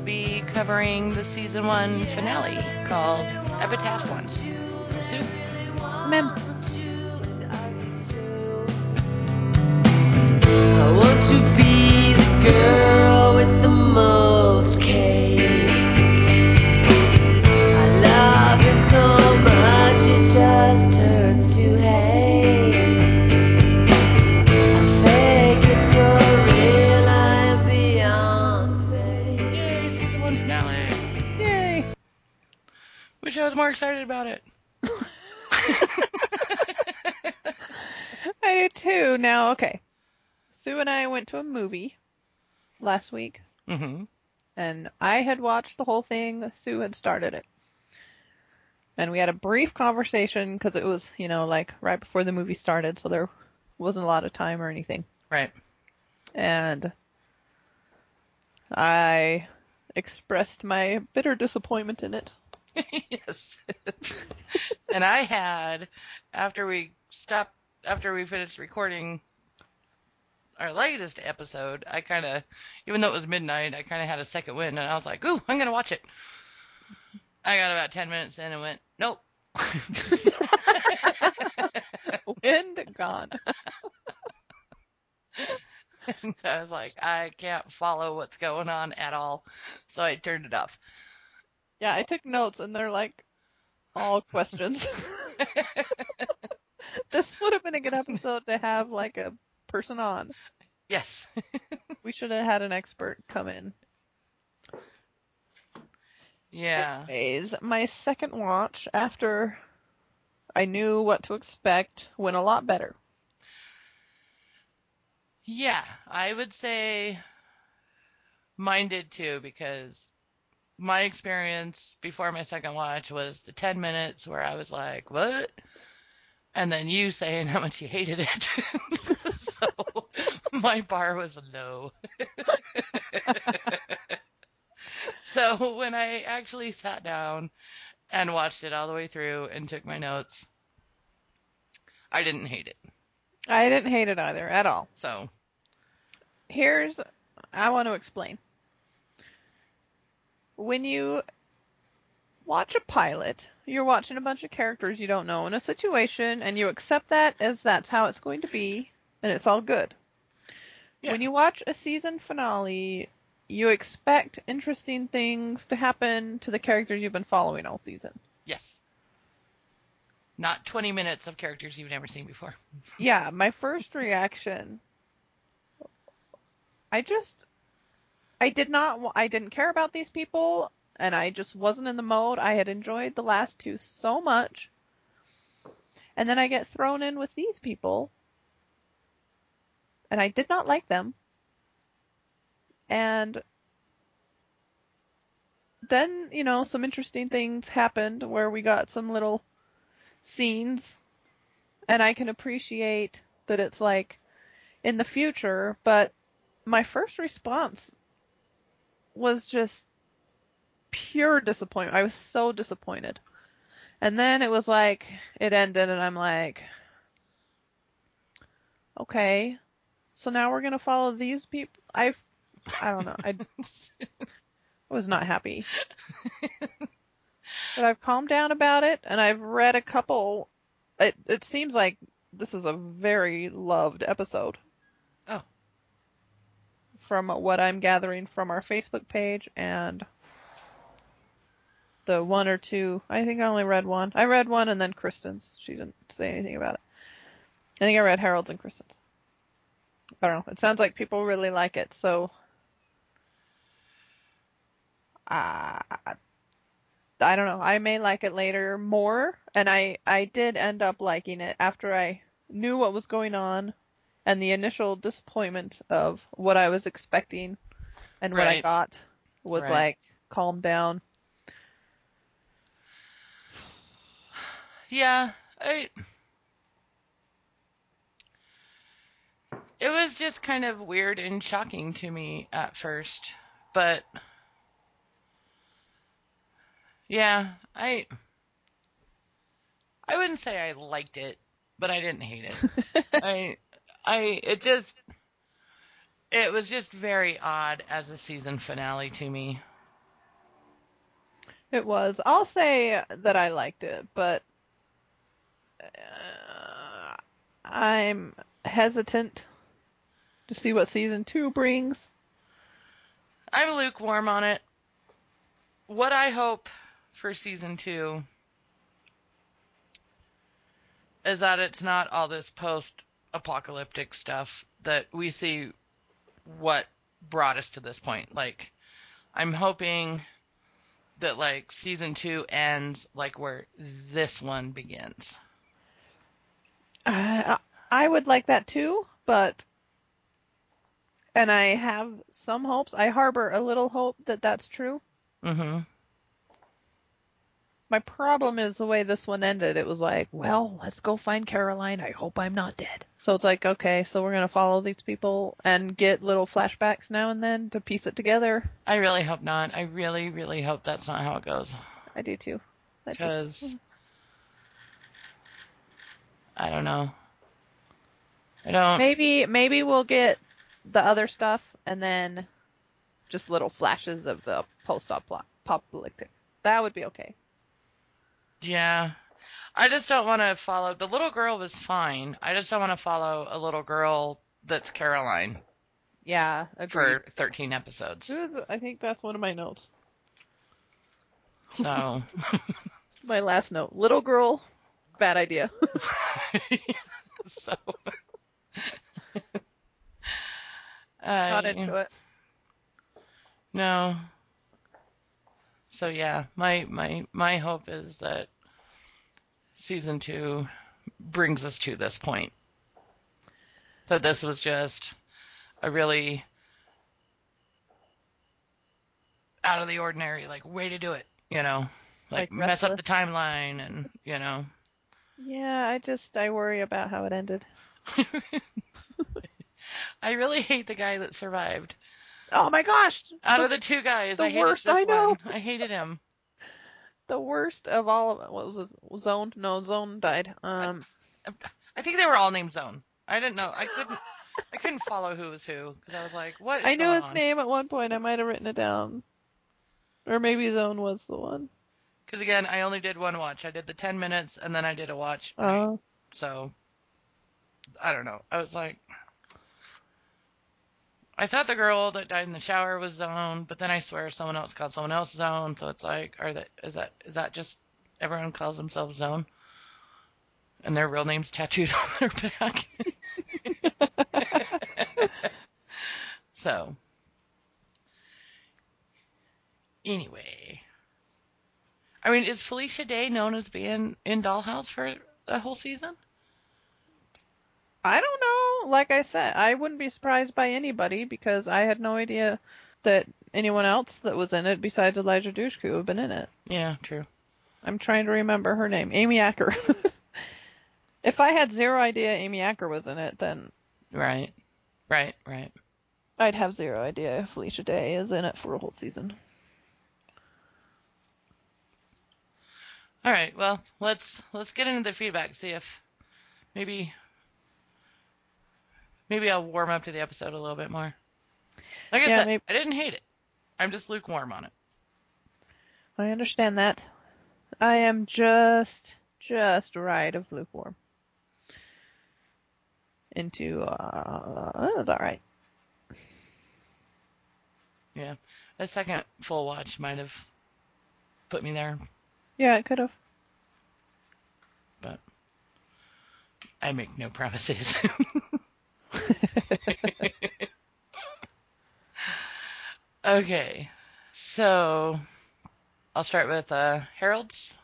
will be covering the season one finale called Epitaph One. Sue? Ma'am. To a movie last week, hmm and I had watched the whole thing. Sue had started it. And we had a brief conversation because it was, you know, like right before the movie started, so there wasn't a lot of time or anything. Right. And I expressed my bitter disappointment in it. yes. and I had, after we stopped, after we finished recording our latest episode, I kind of, even though it was midnight, I kind of had a second wind, and I was like, ooh, I'm going to watch it. I got about 10 minutes in and went, nope. Wind gone. And I was like, I can't follow what's going on at all. So I turned it off. Yeah, I took notes and they're like all questions. this would have been a good episode to have like a person on. Yes. We should have had an expert come in. yeah. Anyways, my second watch after I knew what to expect went a lot better. Yeah, I would say mine did too because my experience before my second watch was the 10 minutes where I was like, what? And then you saying how much you hated it. so my bar was low. so when I actually sat down and watched it all the way through and took my notes, I didn't hate it. I didn't hate it either at all. So, Here's I want to explain. When you watch a pilot, you're watching a bunch of characters you don't know in a situation and you accept that as that's how it's going to be and it's all good. Yeah. When you watch a season finale, you expect interesting things to happen to the characters you've been following all season. yes. Not 20 minutes of characters you've never seen before. Yeah, my first reaction I just I did not I didn't care about these people and I just wasn't in the mode. I had enjoyed the last two so much. And then I get thrown in with these people and I did not like them. And then, you know, some interesting things happened where we got some little scenes and I can appreciate that it's like in the future, but my first response was just pure disappointment. I was so disappointed. And then it was like it ended and I'm like okay. So now we're going to follow these people. I I don't know. I was not happy. but I've calmed down about it and I've read a couple it it seems like this is a very loved episode. Oh. From what I'm gathering from our Facebook page and the one or two, I think I only read one. I read one and then Kristen's. She didn't say anything about it. I think I read Harold's and Kristen's. I don't know. It sounds like people really like it, so uh, I don't know. I may like it later more, and I I did end up liking it after I knew what was going on, and the initial disappointment of what I was expecting, and what I got was Right. like calm down. Yeah, I. It was just kind of weird and shocking to me at first, but yeah, I I wouldn't say I liked it, but I didn't hate it. I, I, it just, it was just very odd as a season finale to me. It was. I'll say that I liked it, but uh, I'm hesitant to see what season two brings. I'm lukewarm on it. What I hope for season two is that it's not all this post apocalyptic stuff that we see what brought us to this point. Like, I'm hoping that like season two ends like where this one begins. I I would like that too, but and I have some hopes. I harbor a little hope that that's true. Mm-hmm. My problem is the way this one ended. It was like, well, let's go find Caroline. I hope I'm not dead. So it's like, okay, so we're gonna follow these people and get little flashbacks now and then to piece it together. I really hope not. I really, really hope that's not how it goes. I do too. That just- Because I don't know. I don't. maybe maybe we'll get the other stuff and then just little flashes of the post-op apocalyptic. That would be okay. Yeah. I just don't want to follow. The little girl was fine. I just don't want to follow a little girl that's Caroline Yeah, agreed. for 13 episodes. I think that's one of my notes. So, My last note. Little girl, bad idea. so. Uh, Not I- into it. No. So yeah, my my my hope is that season 2 brings us to this point. That this was just a really out of the ordinary like way to do it, you know. Like, Like mess up the timeline and, you know. Yeah, I just I worry about how it ended. I really hate the guy that survived. Oh my gosh! Out the, of the two guys, the I hated worst, this I know. one. I hated him. the worst of all of. What was it? Zone? No, Zone died. Um, I think they were all named Zone. I didn't know. I couldn't. I couldn't follow who was who because I was like, "What is I knew his on?" name at one point. I might have written it down, or maybe Zone was the one. Because again, I only did one watch. I did the ten minutes and then I did a watch. Oh, So I don't know. I was like, I thought the girl that died in the shower was Zone, but then I swear someone else called someone else Zone. So it's like, are that is that is that just everyone calls themselves Zone? And their real name's tattooed on their back. so, anyway, I mean, is Felicia Day known as being in Dollhouse for the whole season? I don't know. Like I said, I wouldn't be surprised by anybody because I had no idea that anyone else that was in it besides Eliza Dushku have been in it. Yeah, true. I'm trying to remember her name. Amy Acker. if I had zero idea Amy Acker was in it, then Right, right, right. I'd have zero idea if Felicia Day is in it for a whole season. All right. Well, let's let's get into the feedback. See if maybe maybe I'll warm up to the episode a little bit more. Like I Yeah, said, maybe- I didn't hate it. I'm just lukewarm on it. I understand that. I am just, just right of lukewarm. Into, uh, it's alright. Yeah, a second full watch might have put me there, Yeah, it could have. but I make no promises. okay, so I'll start with uh, Harold's.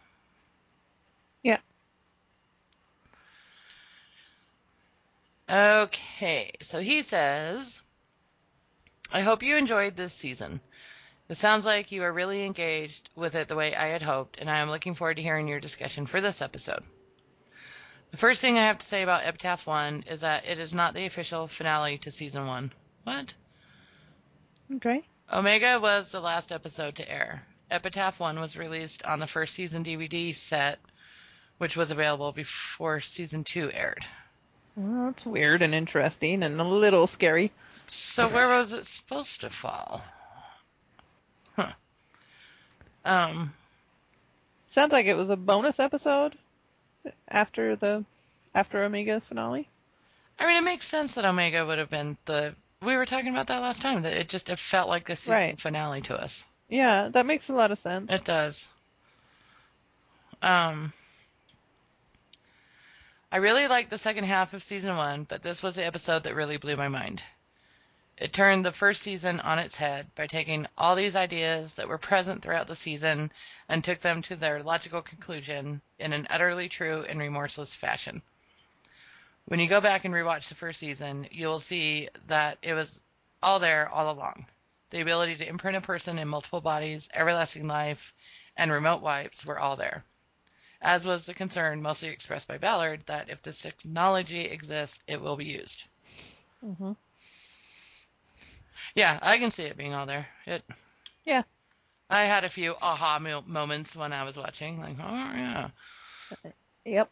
Yeah. Okay, so he says, I hope you enjoyed this season. It sounds like you are really engaged with it the way I had hoped, and I am looking forward to hearing your discussion for this episode. The first thing I have to say about Epitaph 1 is that it is not the official finale to season 1. What? Okay. Omega was the last episode to air. Epitaph 1 was released on the first season DVD set which was available before season two aired. Well, that's weird and interesting and a little scary. So where was it supposed to fall? Um, Sounds like it was a bonus episode after the after Omega finale. I mean, it makes sense that Omega would have been the. We were talking about that last time. That it just it felt like the season Right. finale to us. Yeah, that makes a lot of sense. It does. Um, I really liked the second half of season one, but this was the episode that really blew my mind. It turned the first season on its head by taking all these ideas that were present throughout the season and took them to their logical conclusion in an utterly true and remorseless fashion. When you go back and rewatch the first season, you will see that it was all there all along. The ability to imprint a person in multiple bodies, everlasting life, and remote wipes were all there. As was the concern, mostly expressed by Ballard, that if this technology exists, it will be used. hmm Yeah, I can see it being all there. It. Yeah. I had a few aha moments when I was watching, like, oh yeah. Yep.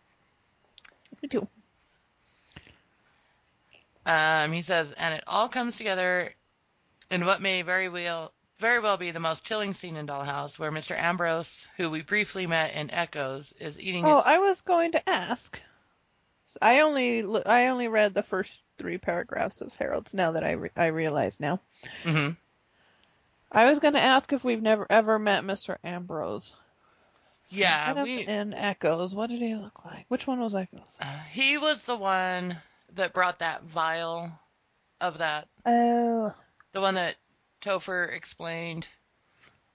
Me too. Um, he says, and it all comes together in what may very well very well be the most chilling scene in Dollhouse, where Mr. Ambrose, who we briefly met in Echoes, is eating Oh, his. I was going to ask. I only I only read the first three paragraphs of Harold's. Now that I re- I realize now, Mhm. I was going to ask if we've never ever met Mr. Ambrose. Yeah, we. in Echoes. What did he look like? Which one was Echoes? Uh, he was the one that brought that vial of that, Oh, the one that Topher explained.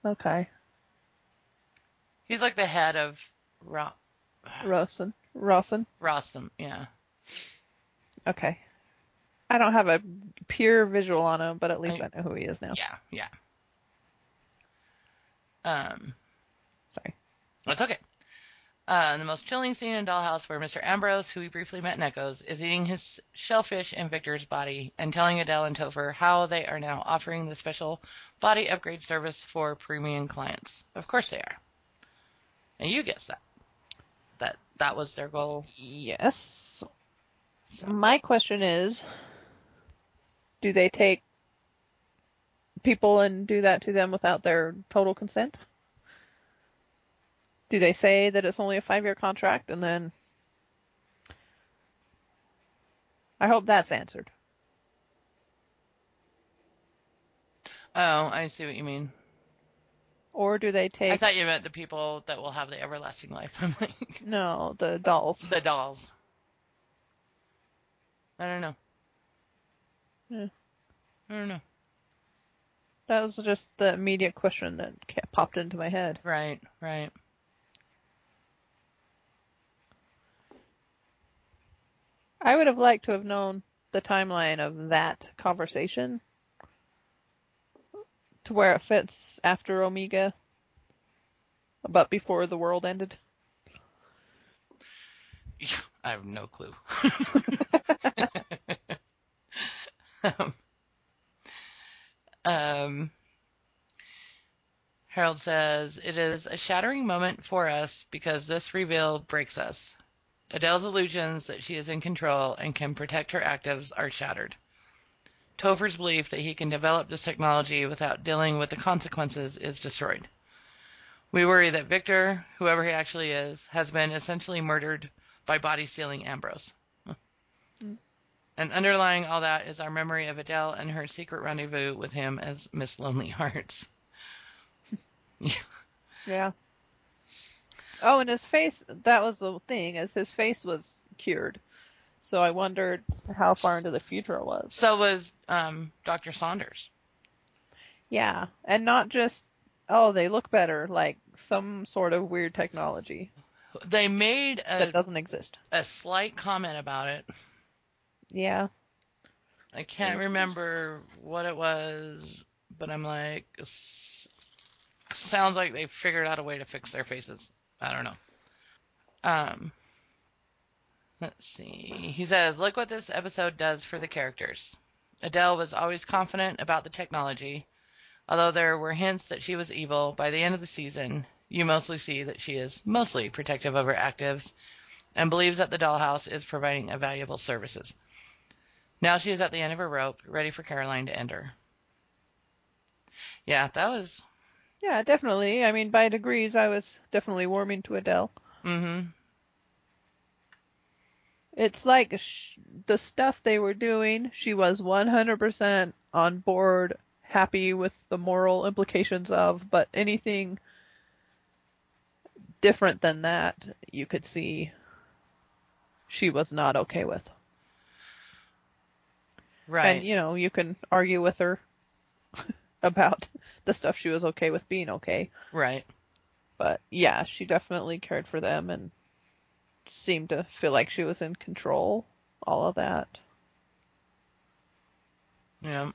okay. He's like the head of Ro- Rawson. Rawson. Rossum, yeah. Okay. I don't have a pure visual on him, but at least I- I, know who he is now. Yeah, yeah. Um, Sorry. that's okay. Uh, the most chilling scene in Dollhouse, where Mr. Ambrose, who we briefly met in Echoes, is eating his shellfish in Victor's body and telling Adele and Topher how they are now offering the special body upgrade service for premium clients. Of course they are. And you guessed that. That that was their goal. Yes. So, My question is, do they take people and do that to them without their total consent? Do they say that it's only a five year contract and then I hope that's answered. oh, I see what you mean. Or do they take I thought you meant the people that will have the everlasting life. I'm like no, the dolls. the dolls. I don't know. Yeah. I don't know. That was just the immediate question that popped into my head. Right, right. I would have liked to have known the timeline of that conversation to where it fits after Omega, but before the world ended. I have no clue. um, Harold says, It is a shattering moment for us because this reveal breaks us. Adele's illusions that she is in control and can protect her actives are shattered. Topher's belief that he can develop this technology without dealing with the consequences is destroyed. We worry that Victor, whoever he actually is, has been essentially murdered by body stealing Ambrose. And underlying all that is our memory of Adele and her secret rendezvous with him as Miss Lonely Hearts. Yeah. Oh, and his face, that was the thing, is his face was cured. So I wondered how far into the future it was. So was um, Dr. Saunders. Yeah. And not just, oh, they look better, like some sort of weird technology They made that doesn't exist. a slight comment about it. Yeah. I can't remember what it was, but I'm like, sounds like they figured out a way to fix their faces. I don't know. Um, let's see. He says, "Look what this episode does for the characters." Adele was always confident about the technology, although there were hints that she was evil. By the end of the season, you mostly see that she is mostly protective of her actives and believes that the dollhouse is providing a valuable services. Now she is at the end of her rope, ready for Caroline to end her. Yeah, that was. Yeah, definitely. I mean, by degrees, I was definitely warming to Adele. Mm-hmm. It's like sh- the stuff they were doing, she was 100% on board, happy with the moral implications of, but anything different than that, you could see she was not okay with. Right. And, you know, you can argue with her about the stuff she was okay with being okay. right. But yeah, she definitely cared for them and seemed to feel like she was in control. All of that. Yeah.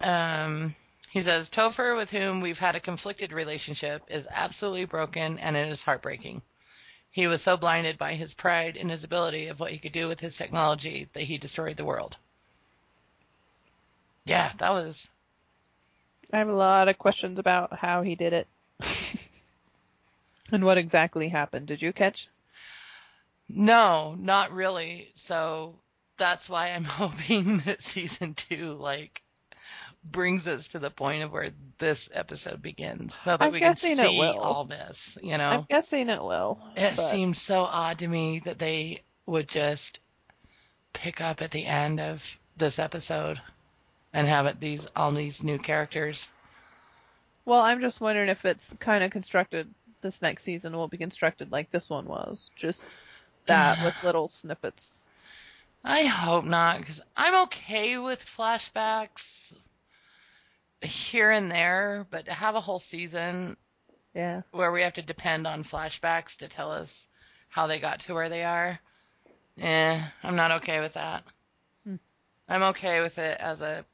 Um, he says Topher, with whom we've had a conflicted relationship, is absolutely broken and it is heartbreaking. He was so blinded by his pride in his ability of what he could do with his technology that he destroyed the world. Yeah, that was. I have a lot of questions about how he did it. and what exactly happened. Did you catch? No, not really. So that's why I'm hoping that season two, like, brings us to the point of where this episode begins so that I'm we can see all this, you know? I'm guessing it will. It but- seems so odd to me that they would just pick up at the end of this episode and have it these all these new characters. Well, I'm just wondering if it's kind of constructed. This next season will be constructed like this one was, just that with little snippets. I hope not, because I'm okay with flashbacks here and there, but to have a whole season Yeah. where we have to depend on flashbacks to tell us how they got to where they are, eh, I'm not okay with that. Hmm. I'm okay with it as a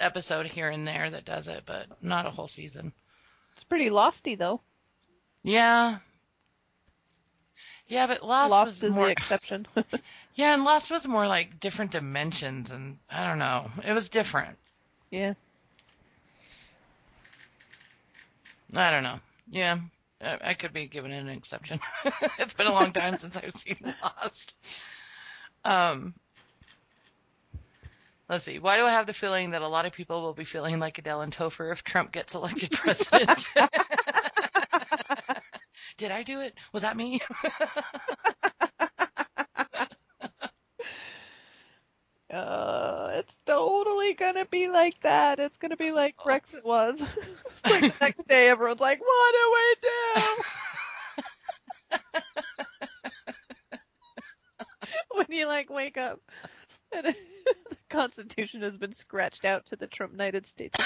episode here and there that does it, but not a whole season. It's pretty losty though. Yeah. Yeah, but Lost, Lost was is more the exception. Yeah, and Lost was more like different dimensions and I don't know. It was different. yeah. I don't know. Yeah. I I could be given an exception. it's been a long time since I've seen Lost. Um, let's see. Why do I have the feeling that a lot of people will be feeling like Adele and Topher if Trump gets elected president? Did I do it? Was that me? Uh, it's totally gonna be like that. It's gonna be like Brexit was. like the next day, everyone's like, "What do we do?" when you like wake up and Constitution has been scratched out to the Trump United States.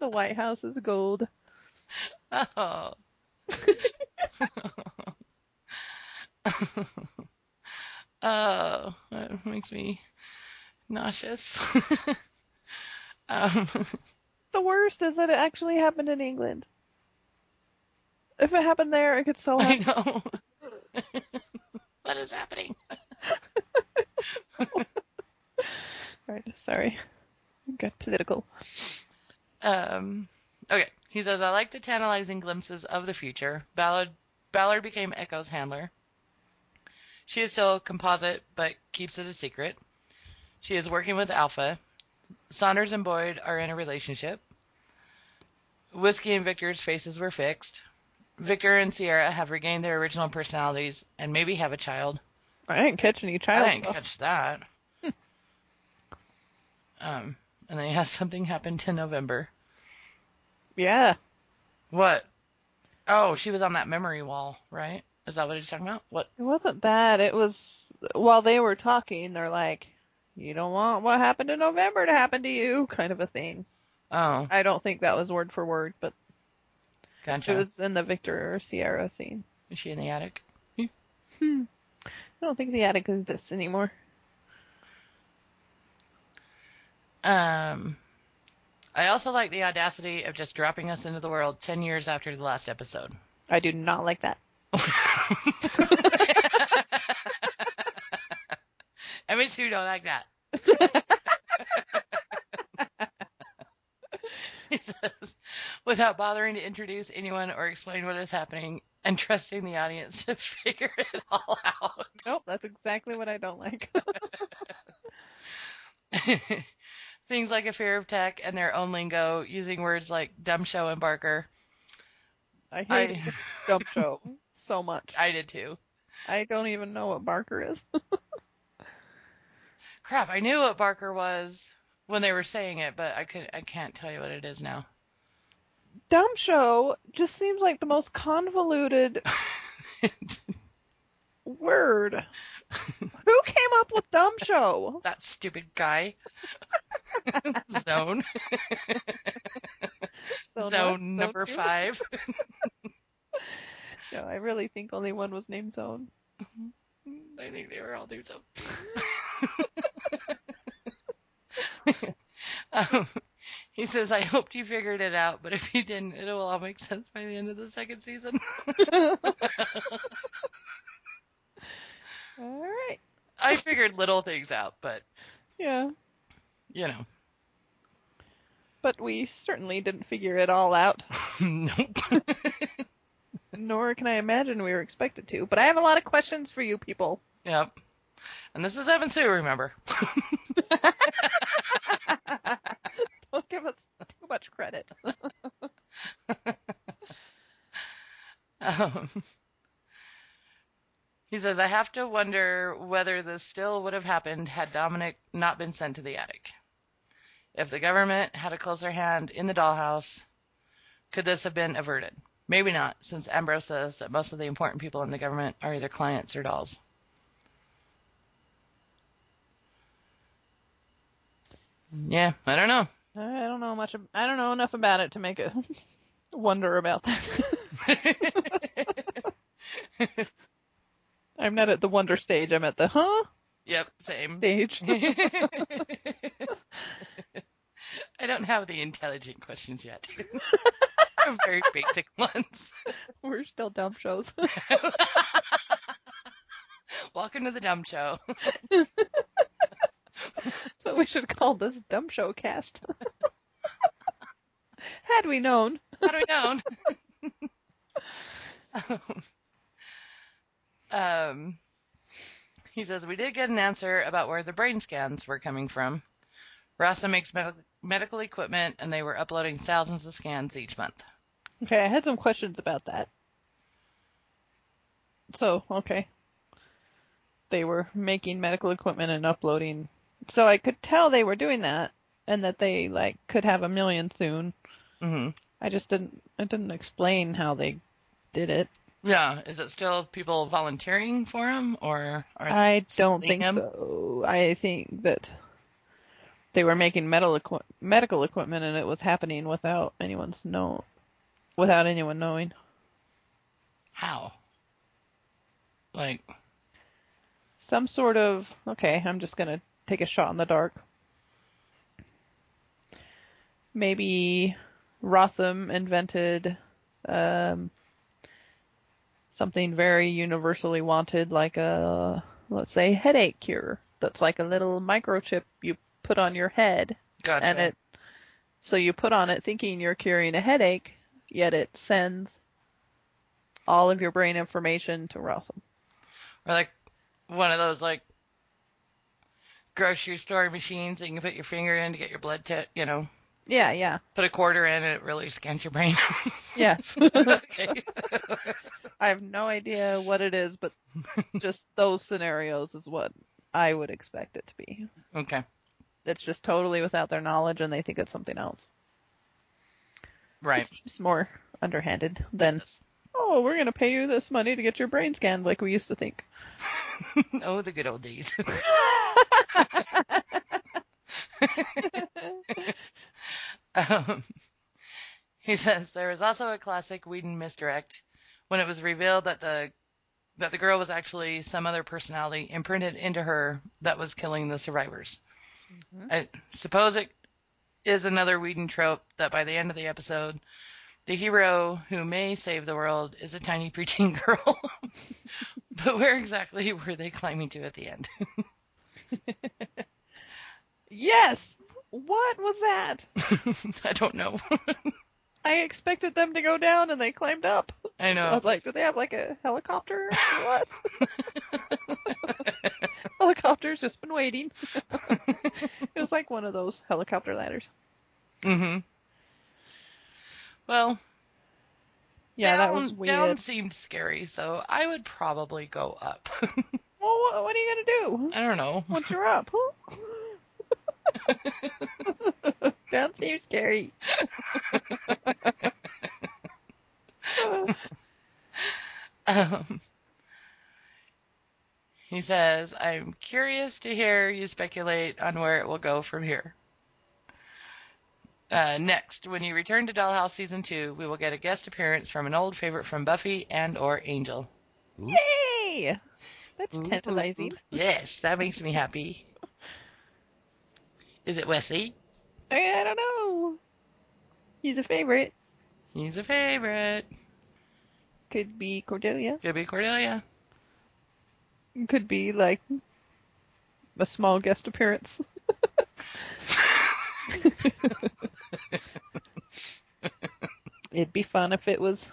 the White House is gold. Oh. oh, that makes me nauseous. um, The worst is that it actually happened in England. If it happened there, it could so I happen. know. What is happening? Right, sorry. Got political. Um, okay. He says, I like the tantalizing glimpses of the future. Ballard, Ballard became Echo's handler. She is still composite, but keeps it a secret. She is working with Alpha. Saunders and Boyd are in a relationship. Whiskey and Victor's faces were fixed. Victor and Sierra have regained their original personalities and maybe have a child. I didn't catch any child I didn't stuff. catch that. um, and then he has something happened to November. Yeah. What? Oh, she was on that memory wall, right? Is that what he's talking about? What? It wasn't that. It was while they were talking, they're like, "You don't want what happened in November to happen to you," kind of a thing. Oh, I don't think that was word for word, but gotcha. it was in the Victor or Sierra scene. Is she in the attic? Hmm. I don't think the attic exists anymore. Um, I also like the audacity of just dropping us into the world 10 years after the last episode. I do not like that. I mean, who don't like that? without bothering to introduce anyone or explain what is happening and trusting the audience to figure it all out. Nope, that's exactly what I don't like. Things like a fear of tech and their own lingo, using words like dumb show and Barker. I hate I, dumb show so much. I did too. I don't even know what Barker is. Crap, I knew what Barker was when they were saying it, but I could I can't tell you what it is now. dumb show just seems like the most convoluted word. Who came up with dumb show? that stupid guy. Zone. Zone Zone number five. No, I really think only one was named Zone. Mm-hmm. I think they were all dudes. um, he says, I hoped you figured it out, but if you didn't, it will all make sense by the end of the second season. All right. I figured little things out, but, Yeah. you know. But we certainly didn't figure it all out, nope. nor can I imagine we were expected to. But I have a lot of questions for you people. yep. And this is Em and Sue, remember. Don't give us too much credit. Um, he says, I have to wonder whether this still would have happened had Dominic not been sent to the attic. If the government had a closer hand in the dollhouse, could this have been averted? Maybe not, since Ambrose says that most of the important people in the government are either clients or dolls. Yeah, I don't know. I don't know much. I don't know enough about it to make a wonder about that. I'm not at the wonder stage. I'm at the huh yep, same. stage. I don't have the intelligent questions yet. Very basic ones. We're still dumb shows. Welcome to the dumb show. so we should call this dumb show cast. Had we known. Had we know? um, he says we did get an answer about where the brain scans were coming from. Rossum makes med- medical equipment, and they were uploading thousands of scans each month. Okay, I had some questions about that. So, okay. They were making medical equipment and uploading. So I could tell they were doing that and that they like could have a million soon. hmm I just didn't it didn't explain how they did it. Yeah, is it still people volunteering for them, or are I don't think so. I think that they were making medical equi- medical equipment and it was happening without anyone's know without anyone knowing. How? Like, some sort of okay i'm just gonna take a shot in the dark. Maybe rossum invented um, something very universally wanted like a let's say headache cure. That's like a little microchip you put on your head. Gotcha. and it so you put on it thinking you're curing a headache yet it sends all of your brain information to rossum. Or like one of those like grocery store machines that you can put your finger in to get your blood test, you know, yeah yeah put a quarter in and it really scans your brain. yes. I have no idea what it is, but just those scenarios is what I would expect it to be. Okay. It's just totally without their knowledge and they think it's something else. Right. It Seems more underhanded than, oh, we're going to pay you this money to get your brain scanned like we used to think. oh, the good old days. um, he says there was also a classic Whedon misdirect when it was revealed that the that the girl was actually some other personality imprinted into her that was killing the survivors. I suppose it is another Whedon trope that by the end of the episode, the hero who may save the world is a tiny preteen girl. but where exactly were they climbing to at the end? yes! What was that? I don't know. I expected them to go down and they climbed up. I know. I was like, do they have like a helicopter? What? Helicopter's just been waiting. it was like one of those helicopter ladders. hmm Well, Yeah, down, that was weird. down seemed scary, so I would probably go up. Well, what, what are you gonna do I don't know. once you're up? Down seems scary. Um, he says, I'm curious to hear you speculate on where it will go from here. Uh, next, when you return to Dollhouse Season 2, we will get a guest appearance from an old favorite from Buffy and or Angel. Yay! That's Ooh. tantalizing. Yes, that makes me happy. Is it Wesley? I, I don't know. He's a favorite. He's a favorite. Could be Cordelia. Could be Cordelia. Could be like a small guest appearance. It'd be fun if it was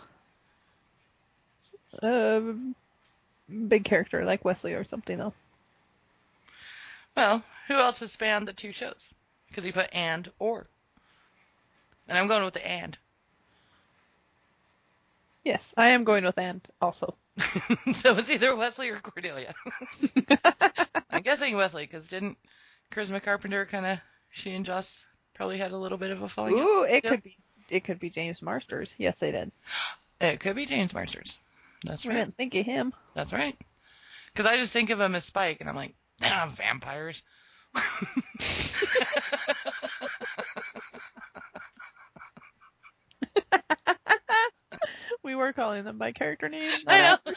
a big character like Wesley or something though. Well, who else has spanned the two shows? Because he put and or. And I'm going with the and. Yes, I am going with and also. so it's either Wesley or Cordelia. I'm guessing Wesley, because didn't Charisma Carpenter kind of, she and Joss probably had a little bit of a falling out? Ooh, it Yep. could be it could be James Marsters. Yes, they did. It could be James Marsters. That's I right. didn't think of him. That's right. Because I just think of him as Spike, and I'm like, ah, vampires. We were calling them by character names. I know.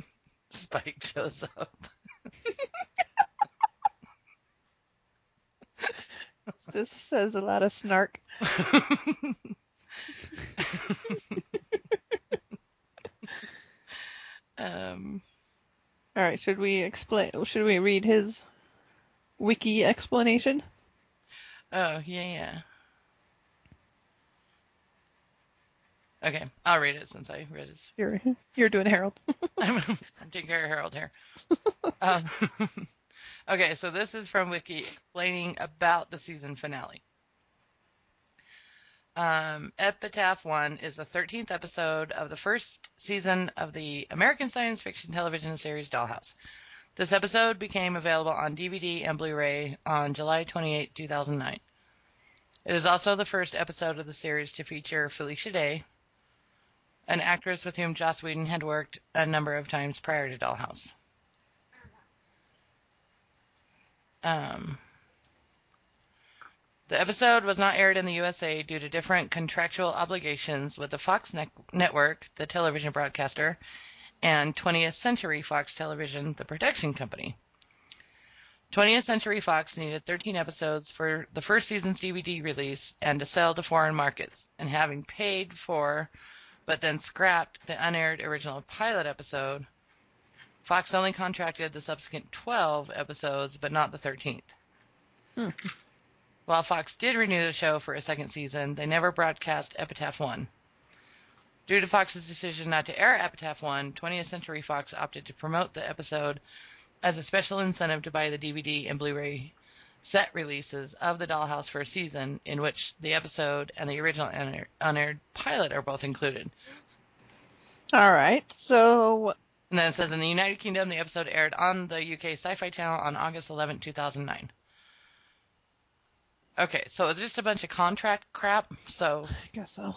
Spike shows up. This says a lot of snark. um, All right, should we explain? Should we read his wiki explanation? oh, yeah, yeah. Okay, I'll read it since I read it. You're you're doing Harold. I'm, I'm taking care of Harold here. Um, okay, so this is from Wiki explaining about the season finale. Um, Epitaph 1 is the 13th episode of the first season of the American science fiction television series Dollhouse. This episode became available on DVD and Blu ray on July 28, 2009. It is also the first episode of the series to feature Felicia Day, an actress with whom Joss Whedon had worked a number of times prior to Dollhouse. Um, the episode was not aired in the USA due to different contractual obligations with the Fox ne- network, the television broadcaster, and 20th Century Fox Television, the production company. 20th Century Fox needed 13 episodes for the first season's DVD release and to sell to foreign markets, and having paid for but then scrapped the unaired original pilot episode. Fox only contracted the subsequent 12 episodes, but not the 13th. Hmm. While Fox did renew the show for a second season, they never broadcast Epitaph 1. Due to Fox's decision not to air Epitaph 1, 20th Century Fox opted to promote the episode as a special incentive to buy the DVD and Blu ray set releases of the Dollhouse first season, in which the episode and the original unair- unaired pilot are both included. All right, so And then it says in the United Kingdom, the episode aired on the UK Sci Fi Channel on August 11, 2009. Okay, so it's just a bunch of contract crap. So, I guess so.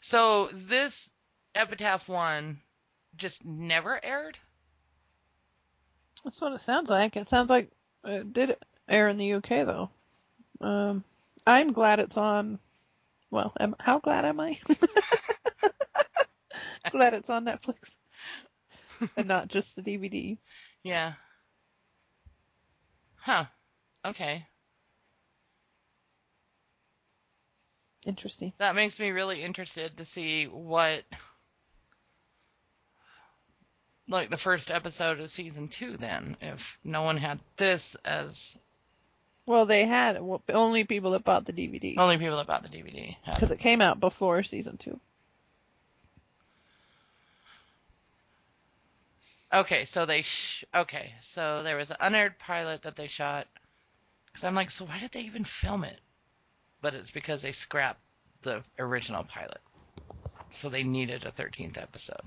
so this Epitaph one just never aired. That's what it sounds like. It sounds like it did air in the UK though. Um, I'm glad it's on. Well, am, how glad am I? glad it's on Netflix and not just the DVD. Yeah. Huh. Okay. Interesting. That makes me really interested to see what like the first episode of season two then if no one had this as Well, they had well, only people that bought the DVD only people that bought the DVD because it. came out before season two. Okay, so they sh- okay, so there was an unaired pilot that they shot. Because I'm like, so why did they even film it? But it's because they scrapped the original pilot, so they needed a 13th episode.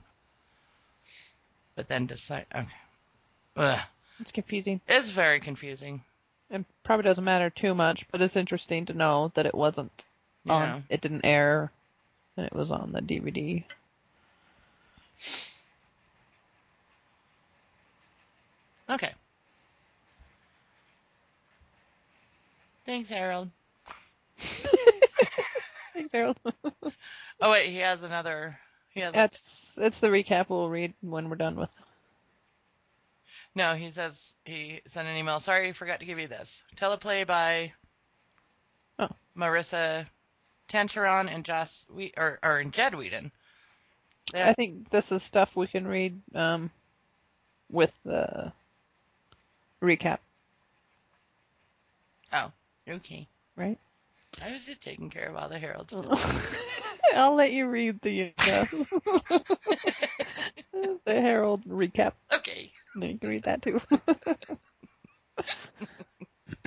But then decide, okay, Ugh. It's confusing. it's very confusing. It probably doesn't matter too much, but it's interesting to know that it wasn't on. Yeah. It didn't air, and it was on the DVD. Okay. Thanks, Harold. Thanks, Harold. Oh wait, he has another. A, That's it's the recap we'll read when we're done with. no, he says he sent an email. Sorry, I forgot to give you this. Teleplay by. Oh. Maurissa Tancharoen and Joss we or or Jed Whedon. I think this is stuff we can read um, with the recap, Oh, okay. right? I was just taking care of all the Harolds. I'll let you read the uh, the Harold recap. okay. Then you can read that too.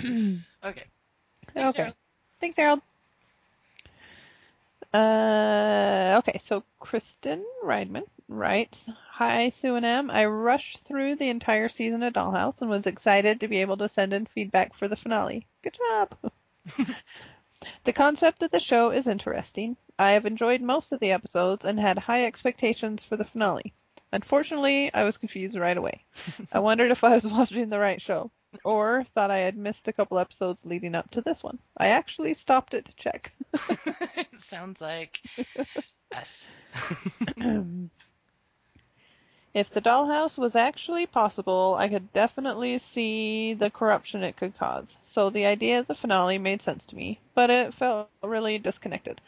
Okay. Thanks, okay. Harold. Thanks, Harold. Uh, okay, so Kristen Reidman writes, Hi, Sue and Em. I rushed through the entire season of Dollhouse and was excited to be able to send in feedback for the finale. Good job. The concept of the show is interesting. I have enjoyed most of the episodes and had high expectations for the finale. Unfortunately, I was confused right away. I wondered if I was watching the right show or thought I had missed a couple episodes leading up to this one. I actually stopped it to check. it sounds like us. if the dollhouse was actually possible, I could definitely see the corruption it could cause. So the idea of the finale made sense to me, but it felt really disconnected.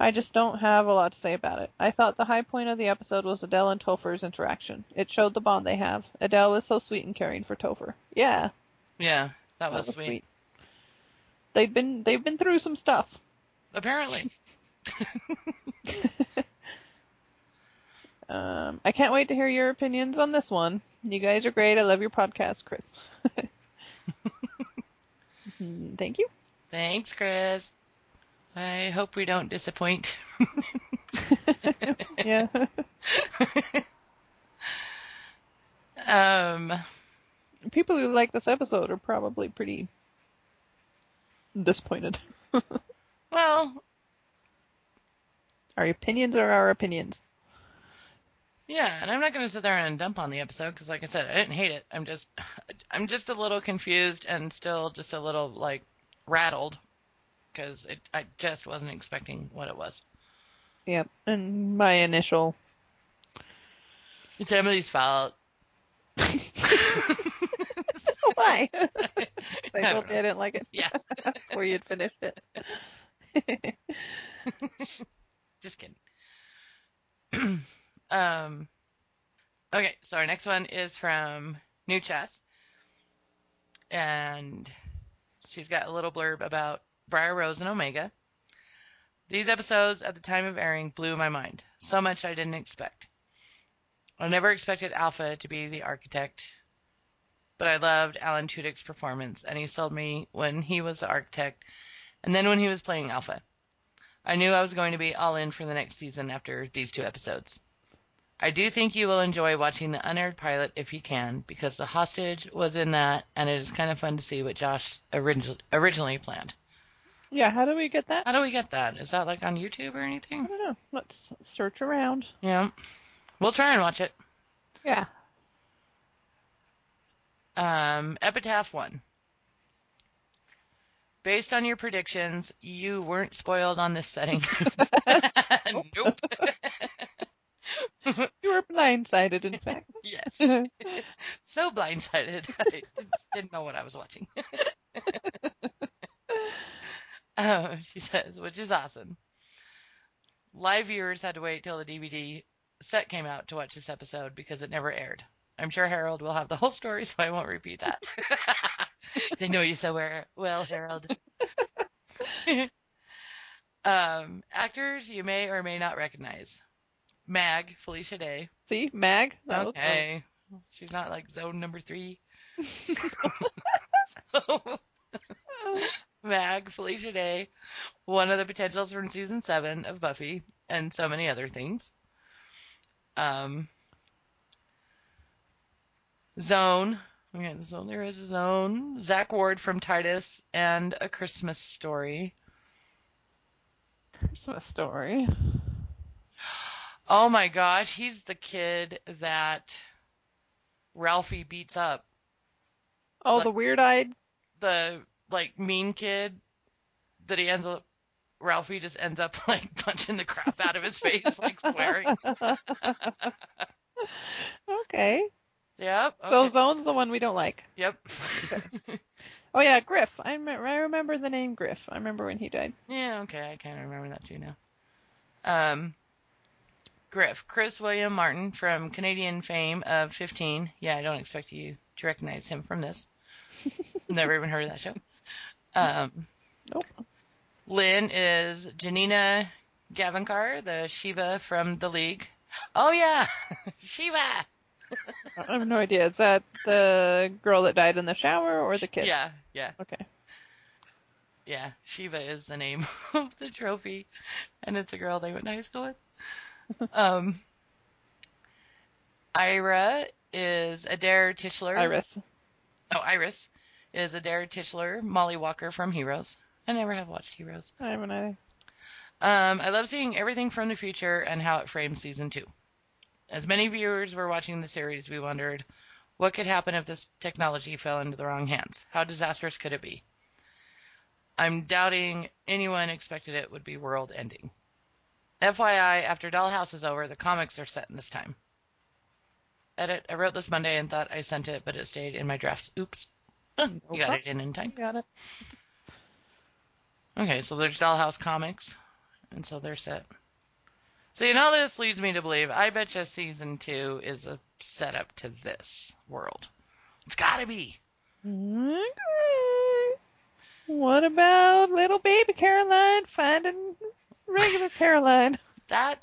I just don't have a lot to say about it. I thought the high point of the episode was Adele and Topher's interaction. It showed the bond they have. Adele was so sweet and caring for Topher. Yeah, Yeah, that that was, was sweet. sweet. They've been they've been through some stuff. Apparently. Um, I can't wait to hear your opinions on this one. You guys are great. I love your podcast, Chris. Thank you. Thanks, Chris. I hope we don't disappoint. Yeah. um, People who like this episode are probably pretty disappointed. well, Our opinions are our opinions. Yeah, and I'm not going to sit there and dump on the episode because, like I said, I didn't hate it. I'm just, I'm just a little confused and still just a little like rattled because it, I just wasn't expecting what it was. Yep. And my initial. It's Emily's fault. Why? I I told you I didn't like it Yeah, before you'd finished it. just kidding. um, okay, so our next one is from New Chess, and she's got a little blurb about Briar Rose and Omega. These episodes at the time of airing blew my mind. So much I didn't expect. I never expected Alpha to be the architect, but I loved Alan Tudyk's performance, and he sold me when he was the architect, and then when he was playing Alpha. I knew I was going to be all in for the next season after these two episodes. I do think you will enjoy watching the unaired pilot if you can, because the hostage was in that, and it is kind of fun to see what Joss orig- originally planned. Yeah, how do we get that? How do we get that? Is that like on YouTube or anything? I anything? don't know. Let's search around. Yeah. We'll try and watch it. Yeah. Um, Epitaph 1. Based on your predictions, you weren't spoiled on this setting. nope. You were blindsided, in fact. yes. So blindsided. I didn't, know what I was watching. uh, she says, which is awesome. Live viewers had to wait till the DVD set came out to watch this episode because it never aired. I'm sure Harold will have the whole story, so I won't repeat that. they know you so well, well Harold. um, actors you may or may not recognize. Mag, Felicia Day. See, Mag. That Okay. She's not like zone number three. so, Mag, Felicia Day, one of the potentials from season seven of Buffy, and so many other things. Um, Zone. Okay, the Zone. There is a Zone. Zach Ward from Titus and A Christmas Story. Christmas story. Oh my gosh, he's the kid that Ralphie beats up. Oh, Like- the weird-eyed. The like mean kid that he ends up Ralphie just ends up like punching the crap out of his face, like swearing. okay. Yep. So okay, Zone's the one we don't like. Yep. Oh yeah, Griff. I, me- I remember the name Griff. I remember when he died. yeah, okay, I kind of remember that too now. Um Griff, Chris William Martin from Canadian fame of 15. Yeah, I don't expect you to recognize him from this. Never even heard of that show. Um, Nope. Lynn is Janina Gavankar, the Shiva from the League. Oh yeah, Shiva. I have no idea. Is that the girl that died in the shower or the kid? Yeah, yeah, Okay. yeah. Shiva is the name of the trophy, and it's a girl they went to high school with. Um, Ira is Adair Tishler. Iris. Oh, Iris is Adair Tishler, Molly Walker from Heroes. I never have watched Heroes. I haven't either. Um, I love seeing everything from the future and how it frames season two. As many viewers were watching the series, we wondered what could happen if this technology fell into the wrong hands. How disastrous could it be? I'm doubting anyone expected it would be world ending. FYI, after Dollhouse is over, the comics are set in this time. Edit. I wrote this Monday and thought I sent it, but it stayed in my drafts. Oops. you got it in in time. Got it. Okay, so there's Dollhouse Comics, and so they're set. So you know this leads me to believe I bet you season two is a setup to this world. It's got to be. Okay. What about little baby Caroline finding regular Caroline? That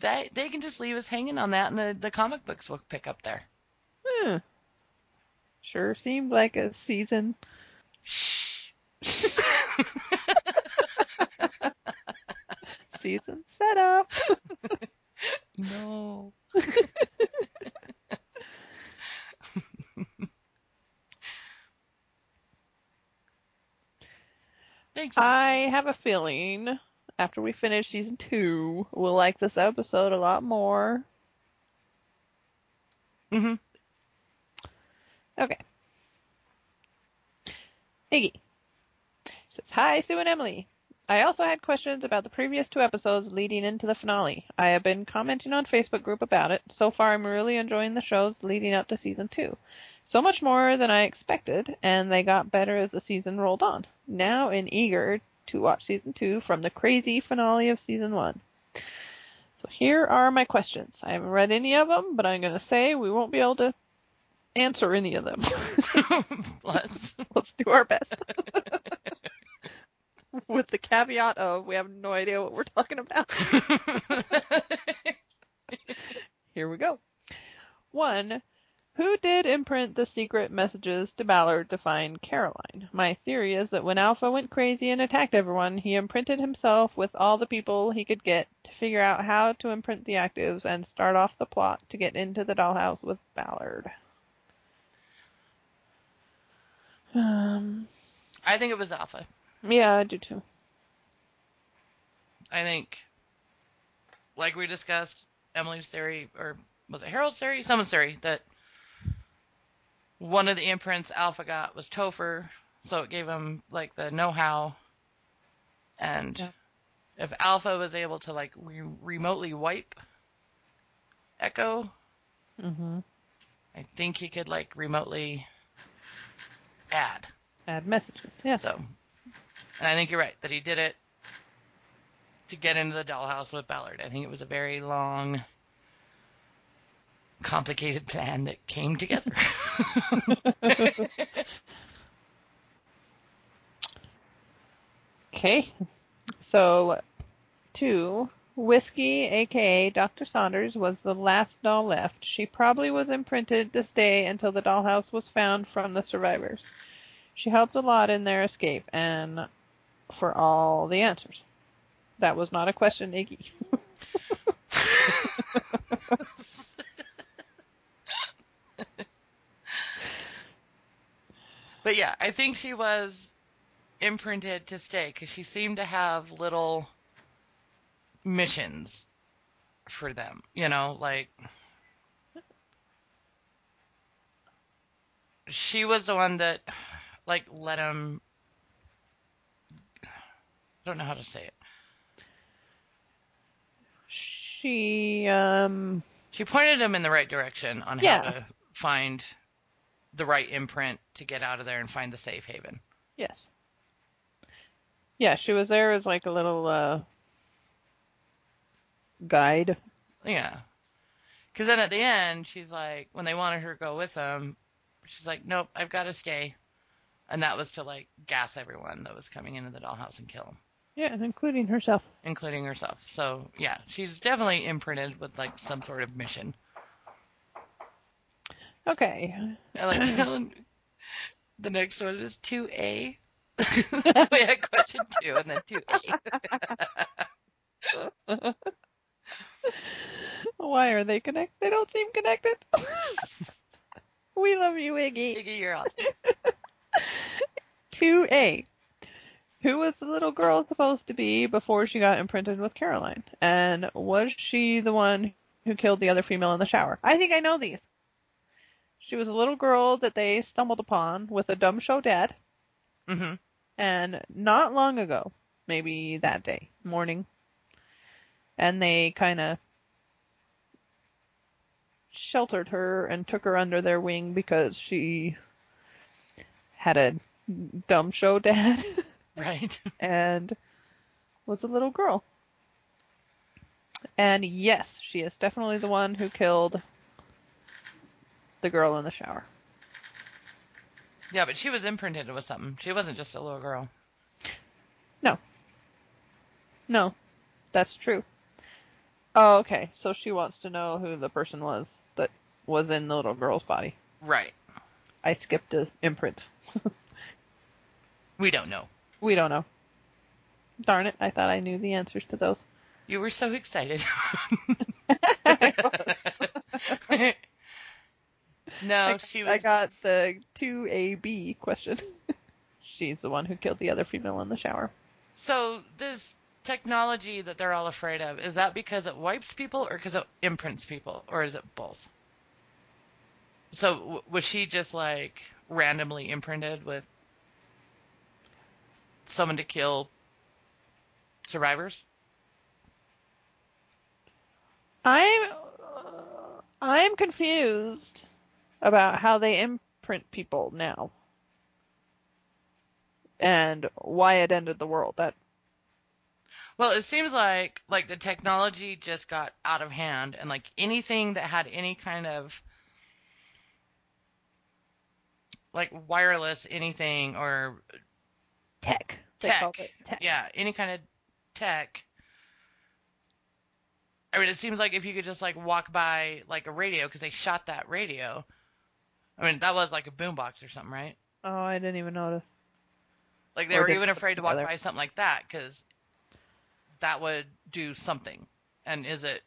that they can just leave us hanging on that, and the the comic books will pick up there. Hmm. Sure seemed like a season. Shh. Season setup. No. Thanks. I have a feeling after we finish season two, we'll like this episode a lot more. hmm Okay. Iggy says, Hi, Sue and Emily. I also had questions about the previous two episodes leading into the finale. I have been commenting on Facebook group about it. So far, I'm really enjoying the shows leading up to season two. So much more than I expected, and they got better as the season rolled on. Now, in eager to watch season two from the crazy finale of season one. So here are my questions. I haven't read any of them, but I'm going to say we won't be able to answer any of them. Bless. Let's do our best. With the caveat of we have no idea what we're talking about. Here we go. One, who did imprint the secret messages to Ballard to find Caroline? My theory is that when Alpha went crazy and attacked everyone, he imprinted himself with all the people he could get to figure out how to imprint the actives and start off the plot to get into the dollhouse with Ballard. Um, I think it was Alpha. yeah, I do too. I think, like we discussed, Emily's theory, or was it Harold's theory? Someone's theory that one of the imprints Alpha got was Topher, so it gave him like the know-how. And Yeah. if Alpha was able to like re- remotely wipe Echo, Mm-hmm. I think he could like remotely add. Add messages. Yeah. So, and I think you're right that he did it to get into the dollhouse with Ballard. I think it was a very long complicated plan that came together. Okay. So, two, Whiskey, aka Dr. Saunders, was the last doll left. She probably was imprinted to stay until the dollhouse was found from the survivors. She helped a lot in their escape and for all the answers. That was not a question, Iggy. but yeah, I think she was imprinted to stay because she seemed to have little missions for them. You know, like she was the one that like let him. I don't know how to say it. She, um, She pointed him in the right direction on Yeah. how to find the right imprint to get out of there and find the safe haven. yes. Yeah, she was there as like a little, uh, guide. Yeah. Because then at the end, she's like, when they wanted her to go with them, she's like, nope, I've got to stay. And that was to like gas everyone that was coming into the dollhouse and kill them, Yeah, including herself. including herself. So yeah, she's definitely imprinted with like some sort of mission. Okay. I like the next one is 2A. so we had question two and then 2A. Why are they connected? They don't seem connected. we love you, Iggy. Iggy, you're awesome. 2A. Who was the little girl supposed to be before she got imprinted with Caroline? And was she the one who killed the other female in the shower? I think I know these. She was a little girl that they stumbled upon with a dumb show dad, hmm and not long ago, maybe that day, morning, and they kind of sheltered her and took her under their wing because she had a dumb show dad Right. and was a little girl. And yes, she is definitely the one who killed the girl in the shower. Yeah, but she was imprinted with something. She wasn't just a little girl. No, No, that's true. Oh, okay. So she wants to know who the person was that was in the little girl's body. Right. I skipped a imprint. We don't know. We don't know. Darn it, I thought I knew the answers to those. You were so excited. no, I, she was. I got the 2AB question. She's the one who killed the other female in the shower. So this technology that they're all afraid of is that because it wipes people or because it imprints people or is it both? So w- was she just like randomly imprinted with someone to kill survivors? I'm uh, I'm confused about how they imprint people now. And why it ended the world. That Well, it seems like like the technology just got out of hand and like anything that had any kind of like wireless anything or tech. Tech. tech. Yeah, any kind of tech. I mean, it seems like if you could just like walk by like a radio because they shot that radio. I mean, that was like a boombox or something, right? Oh, I didn't even notice. Like they Or were even afraid to walk by something like that because that would do something. And is it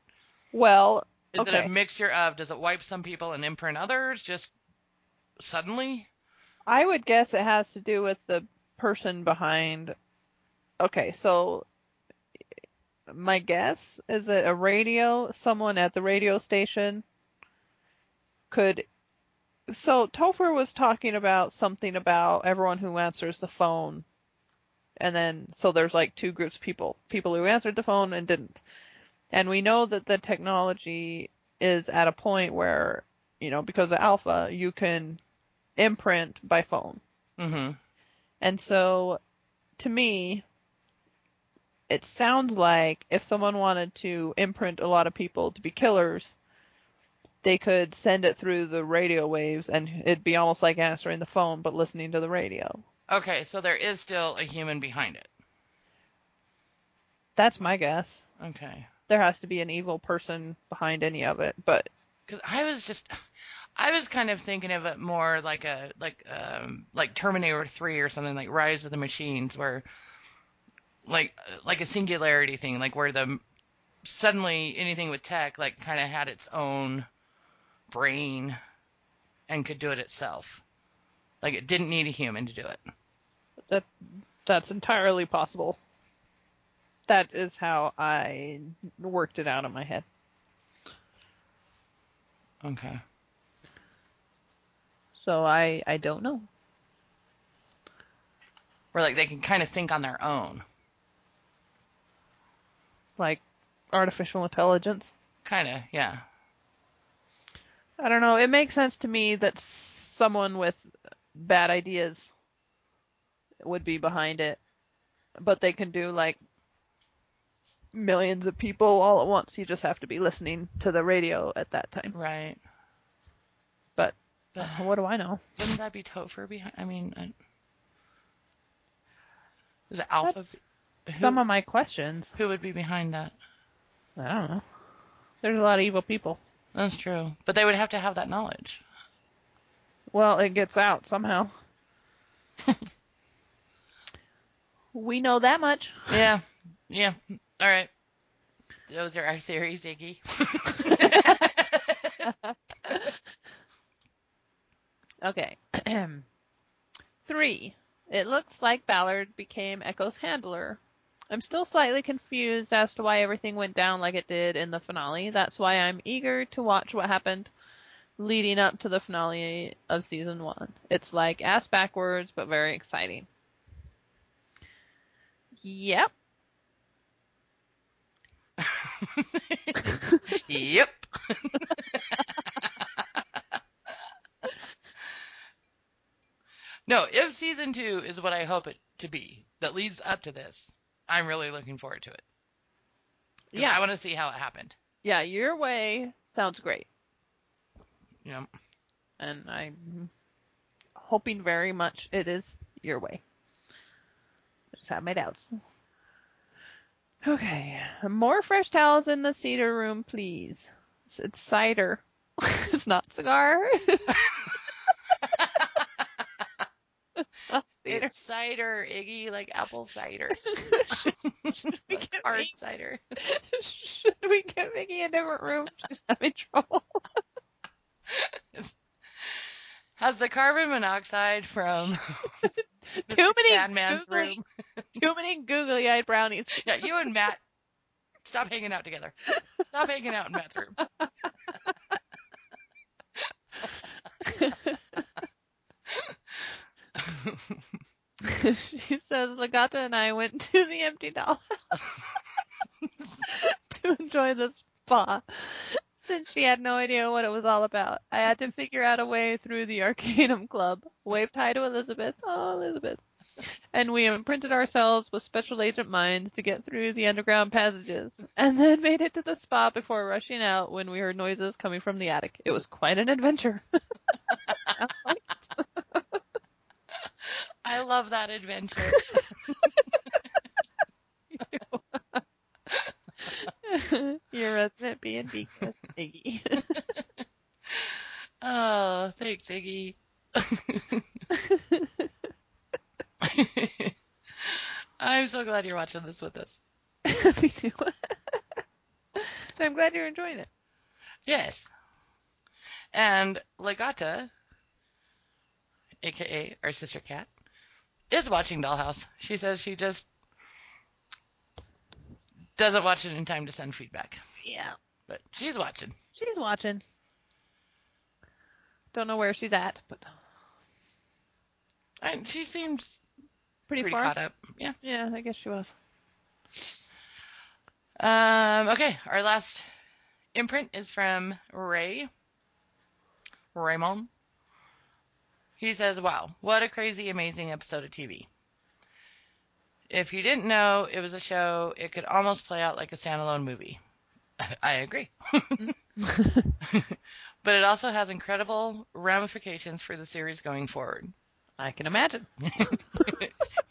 Well, is it a mixture of does it wipe some people and imprint others just suddenly? I would guess it has to do with the person behind. Okay, so my guess is that a radio, someone at the radio station could. So Topher was talking about something about everyone who answers the phone. And then, so there's like two groups of people. People who answered the phone and didn't. And we know that the technology is at a point where, you know, because of alpha, you can imprint by phone. Mm-hmm. And so, to me, it sounds like if someone wanted to imprint a lot of people to be killers, they could send it through the radio waves and it'd be almost like answering the phone but listening to the radio. Okay, so there is still a human behind it. That's my guess. Okay. There has to be an evil person behind any of it, but Because I was just, I was kind of thinking of it more like a like um like Terminator Three or something like Rise of the Machines, where like like a singularity thing, like where the suddenly anything with tech like kind of had its own brain and could do it itself. Like it didn't need a human to do it. that that's entirely possible. That is how I worked it out in my head. Okay. So I I don't know. Where like they can kind of think on their own. Like artificial intelligence. Kind of, yeah. I don't know. It makes sense to me that someone with bad ideas would be behind it, but they can do like millions of people all at once. You just have to be listening to the radio at that time. Right. But But uh, what do I know? wouldn't that be Topher behind? I mean, I, is it Alpha? Who, Some of my questions. who would be behind that? I don't know. There's a lot of evil people. That's true. But they would have to have that knowledge. Well, it gets out somehow. we know that much. Yeah. Yeah. All right. Those are our theories, Iggy. Okay. Three. It looks like Ballard became Echo's handler. I'm still slightly confused as to why everything went down like it did in the finale. That's why I'm eager to watch what happened leading up to the finale of season one. It's like ass backwards, but very exciting. Yep. yep. no, if season two is what I hope it to be, that leads up to this, I'm really looking forward to it. Yeah. I want to see how it happened. Yeah, your way sounds great. Know, and I'm hoping very much it is your way. I just have my doubts. Okay, more fresh towels in the cedar room, please. It's, it's cider. it's not cigar. It's cider, Iggy, like apple cider, Should we like get hard Vicky- cider. Should we get Iggy a different room? She's having trouble. Has the carbon monoxide from Too many Sandman's googly, room? too many googly-eyed brownies. Yeah, you and Matt, stop hanging out together. Stop hanging out in Matt's room. she says Legata and I went to the empty doll to enjoy the spa. Since she had no idea what it was all about, I had to figure out a way through the Arcanum Club. Waved hi to Elizabeth. Oh, Elizabeth. And we imprinted ourselves with special agent minds to get through the underground passages, and then made it to the spa before rushing out when we heard noises coming from the attic. It was quite an adventure. I love that adventure. Your resident B&B guest, Iggy. Oh, thanks, Iggy. I'm so glad you're watching this with us. Me too. so I'm glad you're enjoying it. Yes. And Legata, aka our sister cat, is watching Dollhouse. She says she just doesn't watch it in time to send feedback. Yeah. But she's watching. She's watching. Don't know where she's at, but And she seems pretty, pretty far. caught up. Yeah. Yeah, I guess she was. Um, okay, our last imprint is from Ray. Raymond. He says, Wow, what a crazy, amazing episode of TV. If you didn't know it was a show, it could almost play out like a standalone movie. I agree. Mm-hmm. but it also has incredible ramifications for the series going forward. I can imagine.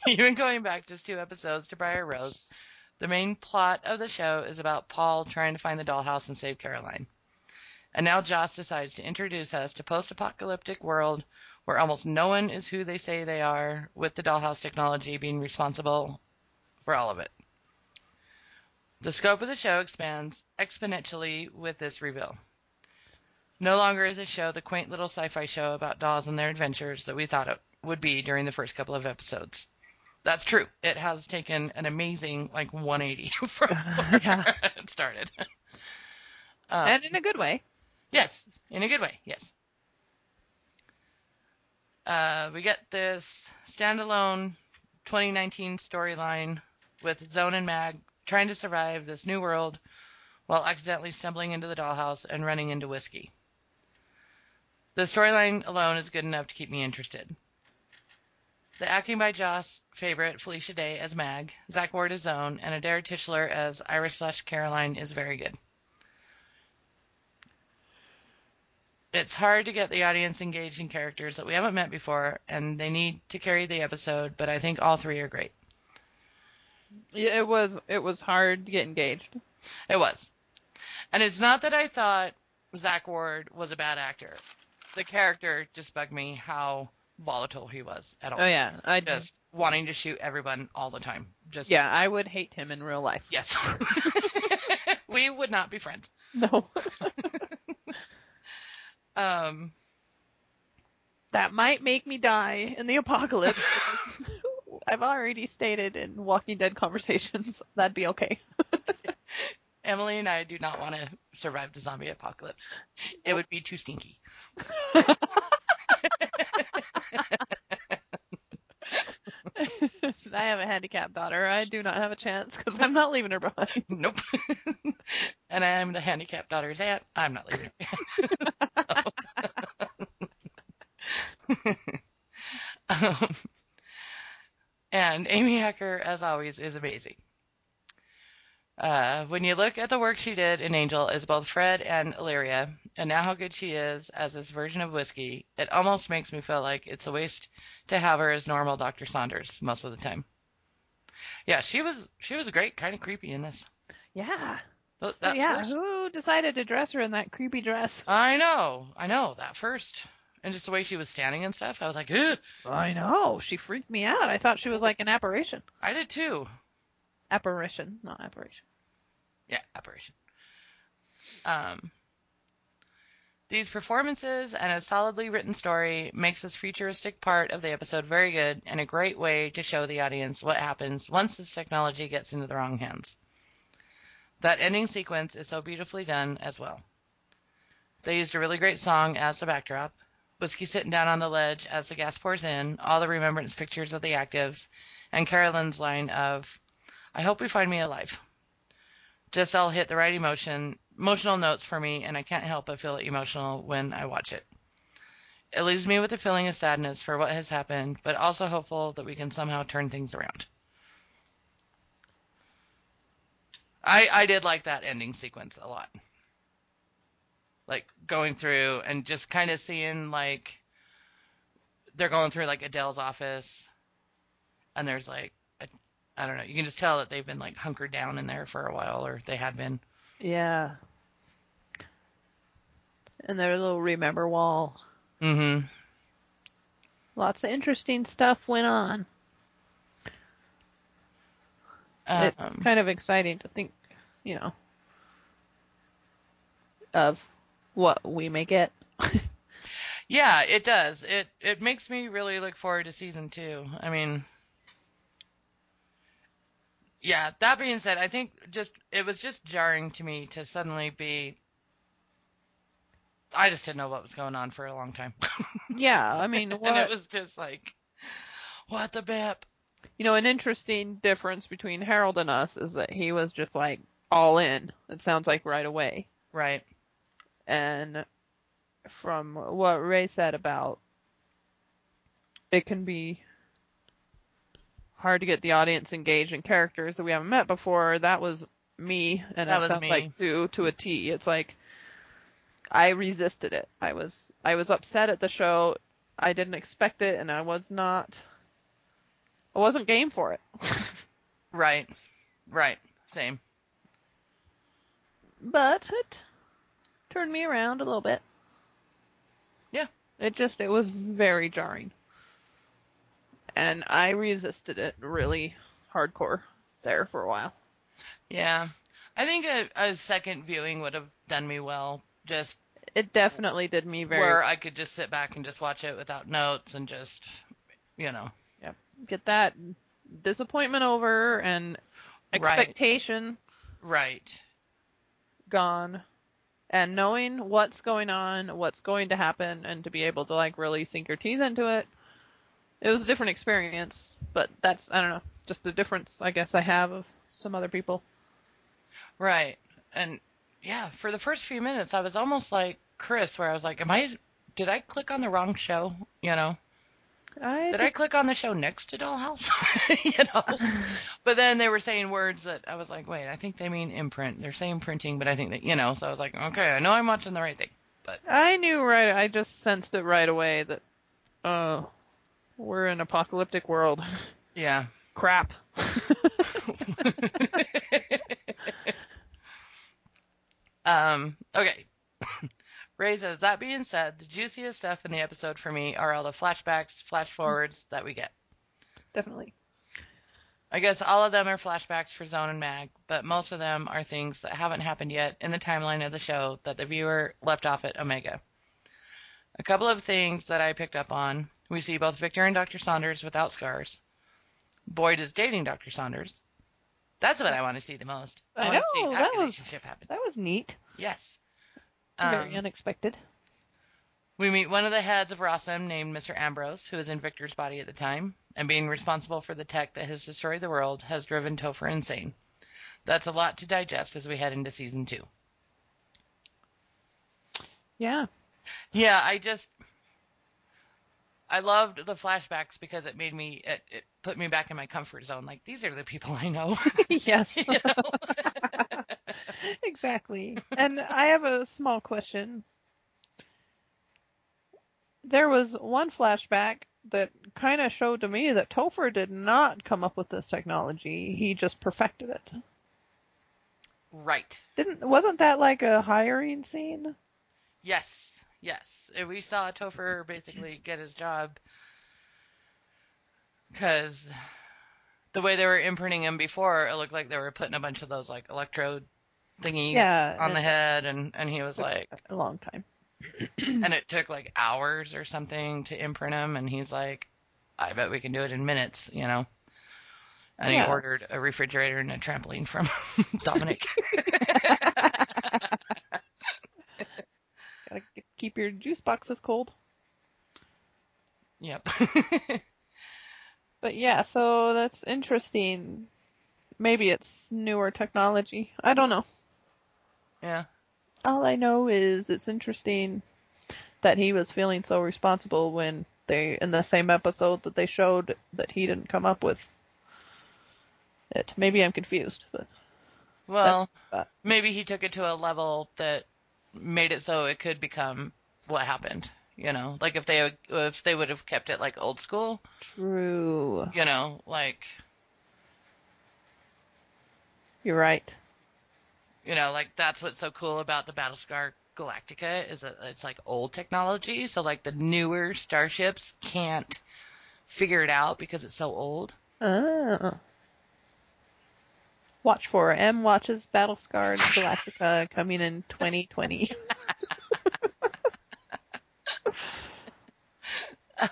Even going back just two episodes to Briar Rose, the main plot of the show is about Paul trying to find the dollhouse and save Caroline. And now Joss decides to introduce us to post-apocalyptic world where almost no one is who they say they are, with the dollhouse technology being responsible for all of it. The scope of the show expands exponentially with this reveal. No longer is the show the quaint little sci-fi show about dolls and their adventures that we thought it would be during the first couple of episodes. That's true. It has taken an amazing like 180 from where Yeah. it started. Um, and in a good way. Yes, in a good way. Yes. Uh, we get this standalone 2019 storyline with Zone and Mag trying to survive this new world while accidentally stumbling into the dollhouse and running into whiskey. The storyline alone is good enough to keep me interested. The acting by Joss favorite Felicia Day as Mag, Zach Ward as Zone, and Adair Tishler as Iris slash Caroline is very good. It's hard to get the audience engaged in characters that we haven't met before, and they need to carry the episode, but I think all three are great. Yeah, It was it was hard to get engaged. It was. And it's not that I thought Zach Ward was a bad actor. The character just bugged me how volatile he was at all. Oh yeah, I Just wanting to shoot everyone all the time. Just yeah, I would hate him in real life. Yes. we would not be friends. No, Um that might make me die in the apocalypse. I've already stated in Walking Dead conversations that'd be okay. Emily and I do not want to survive the zombie apocalypse. It would be too stinky. I have a handicapped daughter. I do not have a chance because I'm not leaving her behind. Nope. and I am the handicapped daughter's aunt. I'm not leaving. her um, and Amy Acker, as always, is amazing. Uh, when you look at the work she did in Angel as both Fred and Illyria, and now how good she is as this version of Whiskey, it almost makes me feel like it's a waste to have her as normal Dr. Saunders most of the time. Yeah, she was she was great, kind of creepy in this. Yeah. Th- Oh, That yeah. first, Who decided to dress her in that creepy dress? I know, I know that first, and just the way she was standing and stuff. I was like, Ugh! I know. She freaked me out. I thought she was like an apparition. I did too. Apparition, not apparition. Yeah, apparition. Um, these performances and a solidly written story makes this futuristic part of the episode very good and a great way to show the audience what happens once this technology gets into the wrong hands. That ending sequence is so beautifully done as well. They used a really great song as the backdrop. Whiskey sitting down on the ledge as the gas pours in, all the remembrance pictures of the actives, and Carolyn's line of, I hope we find me alive just all hit the right emotion emotional notes for me and I can't help but feel emotional when I watch it. It leaves me with a feeling of sadness for what has happened, but also hopeful that we can somehow turn things around. I I did like that ending sequence a lot. Like going through and just kind of seeing like they're going through like Adele's office and there's like I don't know, you can just tell that they've been like hunkered down in there for a while or they had been. Yeah. And their little remember wall. Mm-hmm. Lots of interesting stuff went on. It's Um, kind of exciting to think, you know, of what we may get. Yeah, it does. It it makes me really look forward to season two. I mean, yeah. That being said, I think just it was just jarring to me to suddenly be. I just didn't know what was going on for a long time, yeah, I mean, and it was just like, what the bip? you know, an interesting difference between Harold and us is that he was just like all in. It sounds like right away. Right. And from what Ray said about it can be hard to get the audience engaged in characters that we haven't met before, that was me and That it was sounds me. like Sue to a T. It's like I resisted it. I was I was upset at the show. I didn't expect it, and I was not. I wasn't game for it. Right. Right. Same. but it turned me around a little bit. Yeah. It just it was very jarring. And I resisted it really hardcore there for a while. Yeah. I think a, a second viewing would have done me well. Just It definitely did me very where I could just sit back and just watch it without notes and just, you know. Yeah. Get that disappointment over and Right. expectation Right. gone and knowing what's going on, what's going to happen and to be able to like really sink your teeth into it. It was a different experience, but that's I don't know, just a difference I guess I have of some other people. Right. And yeah, for the first few minutes, I was almost like Chris, where I was like, am I, did I click on the wrong show? You know? I Did I click on the show next to Dollhouse? you know? But then they were saying words that I was like, wait, I think they mean imprint. They're saying printing, but I think that, you know, so I was like, okay, I know I'm watching the right thing. But I knew right I just sensed it right away that oh we're in an apocalyptic world. Yeah. Crap. Um, okay. Ray says, that being said, the juiciest stuff in the episode for me are all the flashbacks, flash forwards that we get. Definitely. I guess all of them are flashbacks for Zone and Mag, but most of them are things that haven't happened yet in the timeline of the show that the viewer left off at Omega. A couple of things that I picked up on. We see both Victor and Dr. Saunders without scars. Boyd is dating Dr. Saunders. That's what I want to see the most. I want to see know, that, that was- happen. That was neat. Yes. Very Um, unexpected. We meet one of the heads of Rossum named Mr. Ambrose, who is in Victor's body at the time, and being responsible for the tech that has destroyed the world has driven Topher insane. That's a lot to digest as we head into season two. Yeah. Yeah, I just I loved the flashbacks because it made me it, it put me back in my comfort zone. Like these are the people I know. yes. know? exactly. And I have a small question. There was one flashback that kind of showed to me that Topher did not come up with this technology. He just perfected it. right. Didn't wasn't that like a hiring scene? Yes. Yes. And We saw Topher basically get his job because the way they were imprinting him before, it looked like they were putting a bunch of those like electrode thingies Yeah, on the head, and and he was like, A long time. and it took like hours or something to imprint him, and he's like, I bet we can do it in minutes, you know. And he ordered a refrigerator and a trampoline from Dominic. Keep your juice boxes cold. yep. But yeah, so that's interesting. Maybe it's newer technology. I don't know. yeah. All I know is it's interesting that he was feeling so responsible when they, in the same episode that they showed that he didn't come up with it. Maybe I'm confused, but Well, maybe he took it to a level that made it so it could become what happened. You know, like if they if they would have kept it like old school, true. you know, like You're right. you know, like that's what's so cool about the Battlestar Galactica is that it's like old technology. So like the newer starships can't figure it out because it's so old. Ah. Watch for Em watches Battlestar Galactica coming in 2020.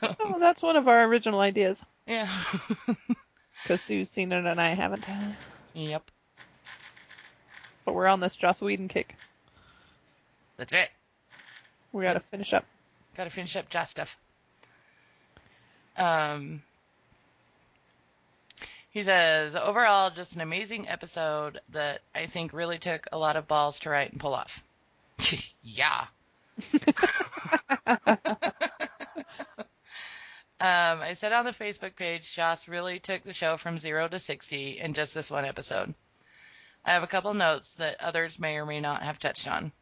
oh, that's one of our original ideas. Yeah. Because Sue's seen it and I haven't. yep. But we're on this Joss Whedon kick. That's it. We gotta finish up. Got to finish up Joss stuff. Um, he says, overall, just an amazing episode that I think really took a lot of balls to write and pull off. yeah. Um, I said on the Facebook page, Joss really took the show from zero to 60 in just this one episode. I have a couple notes that others may or may not have touched on.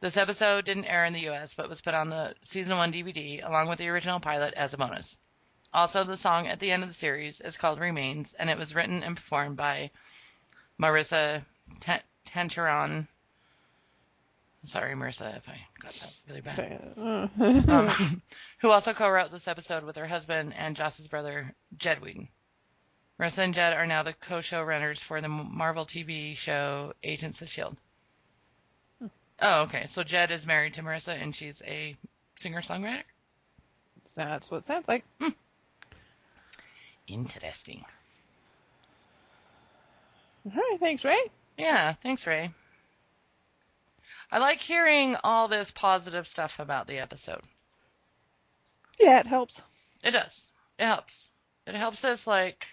This episode didn't air in the US, but was put on the season one DVD along with the original pilot as a bonus. Also, the song at the end of the series is called Remains, and it was written and performed by Maurissa Ta- Tancharoen. Sorry, Maurissa, if I got that really bad. Um, who also co-wrote this episode with her husband and Joss's brother, Jed Whedon. Maurissa and Jed are now the co-showrunners for the Marvel TV show Agents of S.H.I.E.L.D. Oh, okay. So Jed is married to Maurissa, and she's a singer-songwriter? That's what it sounds like. Interesting. All right, thanks, Ray. Yeah, thanks, Ray. I like hearing all this positive stuff about the episode. Yeah, it helps. It does. It helps. It helps us like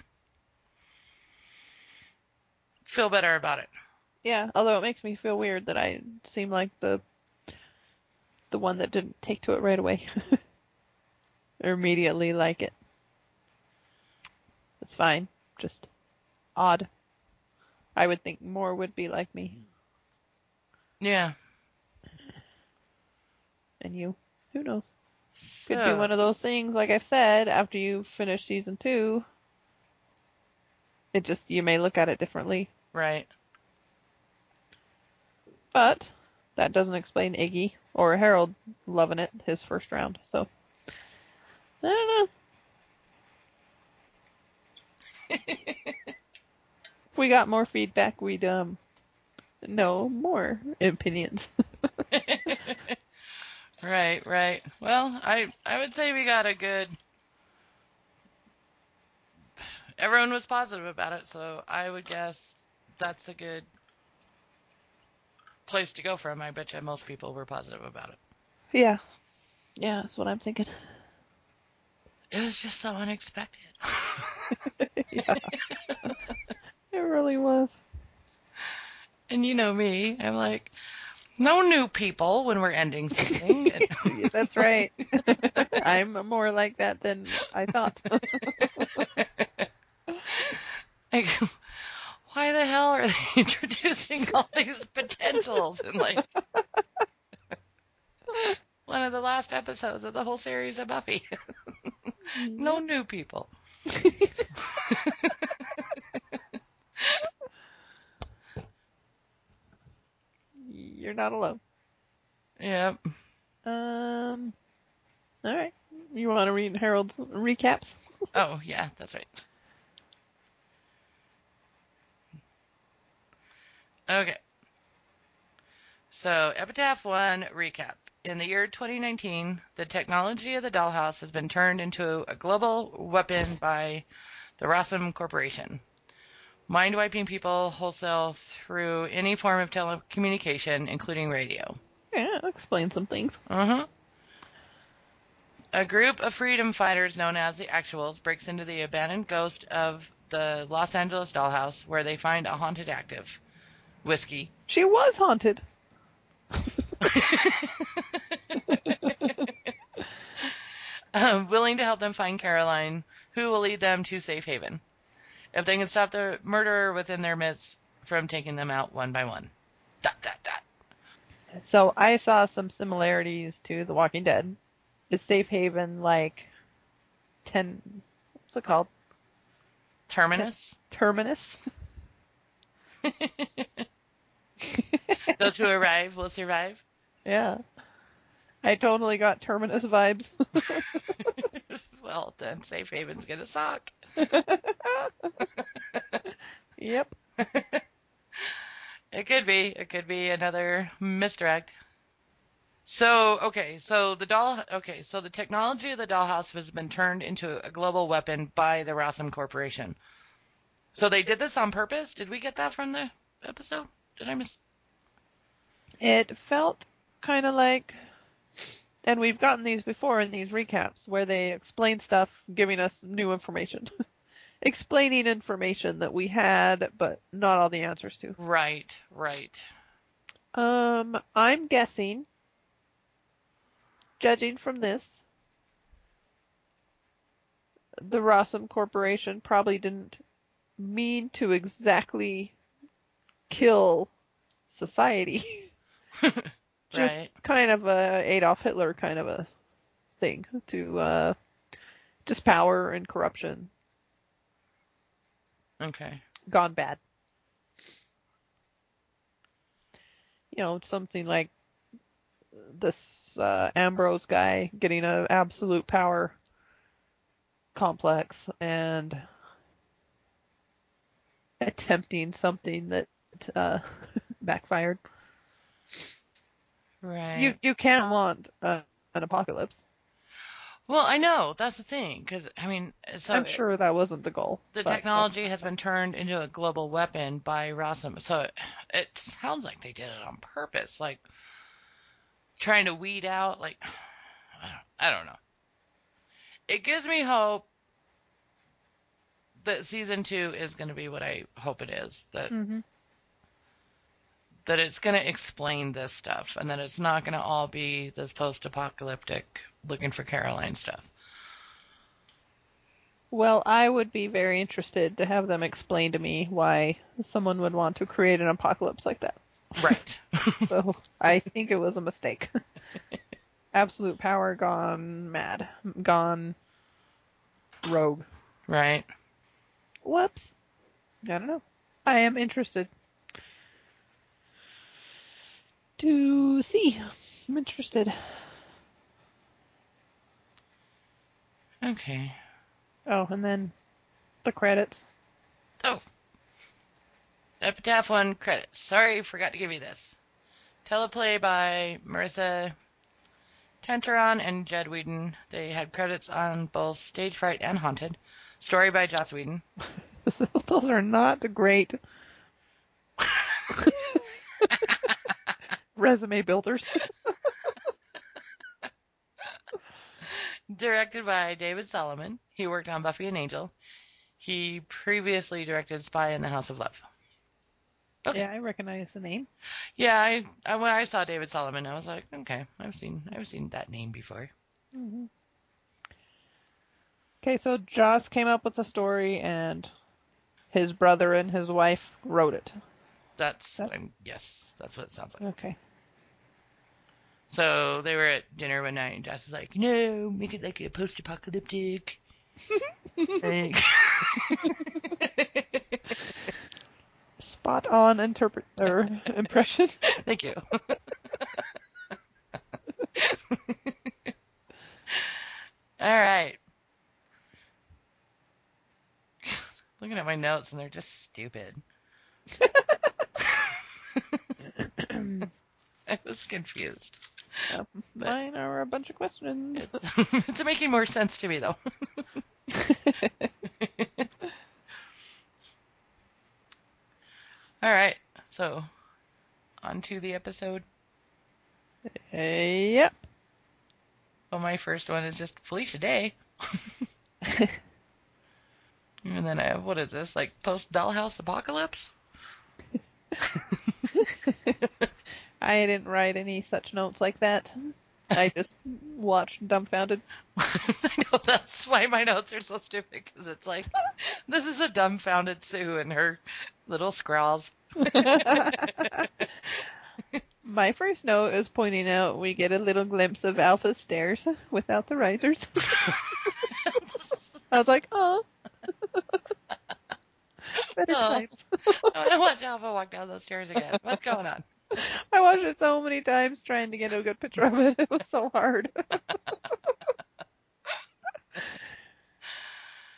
feel better about it. Yeah, although it makes me feel weird that I seem like the the one that didn't take to it right away. or immediately like it. It's fine. Just odd. I would think more would be like me. Yeah. And you. Who knows? Could be one of those things, like I've said, after you finish season two. It just, you may look at it differently. Right. But that doesn't explain Iggy or Harold loving it his first round. So I don't know. If we got more feedback, we'd um know more opinions. Right, right. Well, I I would say we got a good everyone was positive about it, so I would guess that's a good place to go from. I bet you most people were positive about it. yeah. Yeah, that's what I'm thinking. It was just so unexpected. yeah. it really was. And you know me, I'm like, no new people when we're ending something. And- That's right. I'm more like that than I thought. like, why the hell are they introducing all these potentials in like one of the last episodes of the whole series of Buffy? No new people. You're not alone. Yep. Um. All right. You want to read Harold's recaps? Oh, yeah, that's right. Okay. So, Epitaph 1 recap. In the year 2019, the technology of the dollhouse has been turned into a global weapon by the Rossum Corporation. Mind wiping people wholesale through any form of telecommunication, including radio. Yeah, explain some things. Uh-huh. A group of freedom fighters known as the Actuals breaks into the abandoned ghost of the Los Angeles dollhouse where they find a haunted active, Whiskey. She was haunted. um, willing to help them find Caroline, who will lead them to safe haven. If they can stop the murderer within their midst from taking them out one by one. Dot, dot, dot. So I saw some similarities to The Walking Dead. Is Safe Haven like ten? What's it called? Terminus. Terminus. Those who arrive will survive. yeah. I totally got Terminus vibes. well, then safe haven's gonna suck. yep. It could be. It could be another misdirect. So, okay, so the doll, okay, so the technology of the dollhouse has been turned into a global weapon by the Rossum Corporation. So they did this on purpose? Did we get that from the episode? Did I miss? It felt kind of like, and we've gotten these before in these recaps where they explain stuff, giving us new information. Explaining information that we had, but not all the answers to. Right, right. Um, I'm guessing, judging from this, the Rossum Corporation probably didn't mean to exactly kill society. just Right. kind of a Adolf Hitler kind of a thing to uh, just power and corruption Okay. gone bad. You know, something like this uh, Ambrose guy getting an absolute power complex and attempting something that uh, backfired. Right. You you can't want uh, an apocalypse. well, I know that's the thing because I mean, so I'm sure that wasn't the goal. the technology has been turned into a global weapon by Rossum. So it, it sounds like they did it on purpose, like trying to weed out, like I don't, I don't know. It gives me hope that season two is going to be what I hope it is. That Mhm. That it's going to explain this stuff, and that it's not going to all be this post-apocalyptic looking for Caroline stuff. Well, I would be very interested to have them explain to me why someone would want to create an apocalypse like that. Right. So I think it was a mistake. Absolute power gone mad, gone rogue. right. Whoops. I don't know. I am interested to see. I'm interested. Okay. Oh, and then the credits. Oh. Epitaph one credits. Sorry, forgot to give you this. Teleplay by Maurissa Tenteron and Jed Whedon. They had credits on both Stage Fright and Haunted. Story by Joss Whedon. Those are not great resume builders. Directed by David Solomon. He worked on Buffy and Angel. He previously directed Spy in the House of Love. Okay. Yeah, I recognize the name. Yeah, I, I when I saw David Solomon, I was like, okay, I've seen I've seen that name before. Mm-hmm. Okay, so Joss came up with the story, and his brother and his wife wrote it. That's That- what I'm, yes, that's what it sounds like. Okay. So they were at dinner one night, and Joss is like, "No, make it like a post-apocalyptic." like, Spot on interpret or impression. Thank you. All right. Looking at my notes, and they're just stupid. I was confused. Uh, mine are a bunch of questions. it's making more sense to me, though. All right. So, on to the episode. yep. Well, my first one is just Felicia Day. and then I have, what is this? Like post Dollhouse Apocalypse? I didn't write any such notes like that. I just watched dumbfounded. I know that's why my notes are so stupid because it's like, this is a dumbfounded Sue and her little scrawls. My first note is pointing out we get a little glimpse of Alpha's stairs without the risers. I was like, oh. Better Oh. I want to watch Alpha walk down those stairs again. What's going on? I watched it so many times trying to get a good picture of it. It was so hard.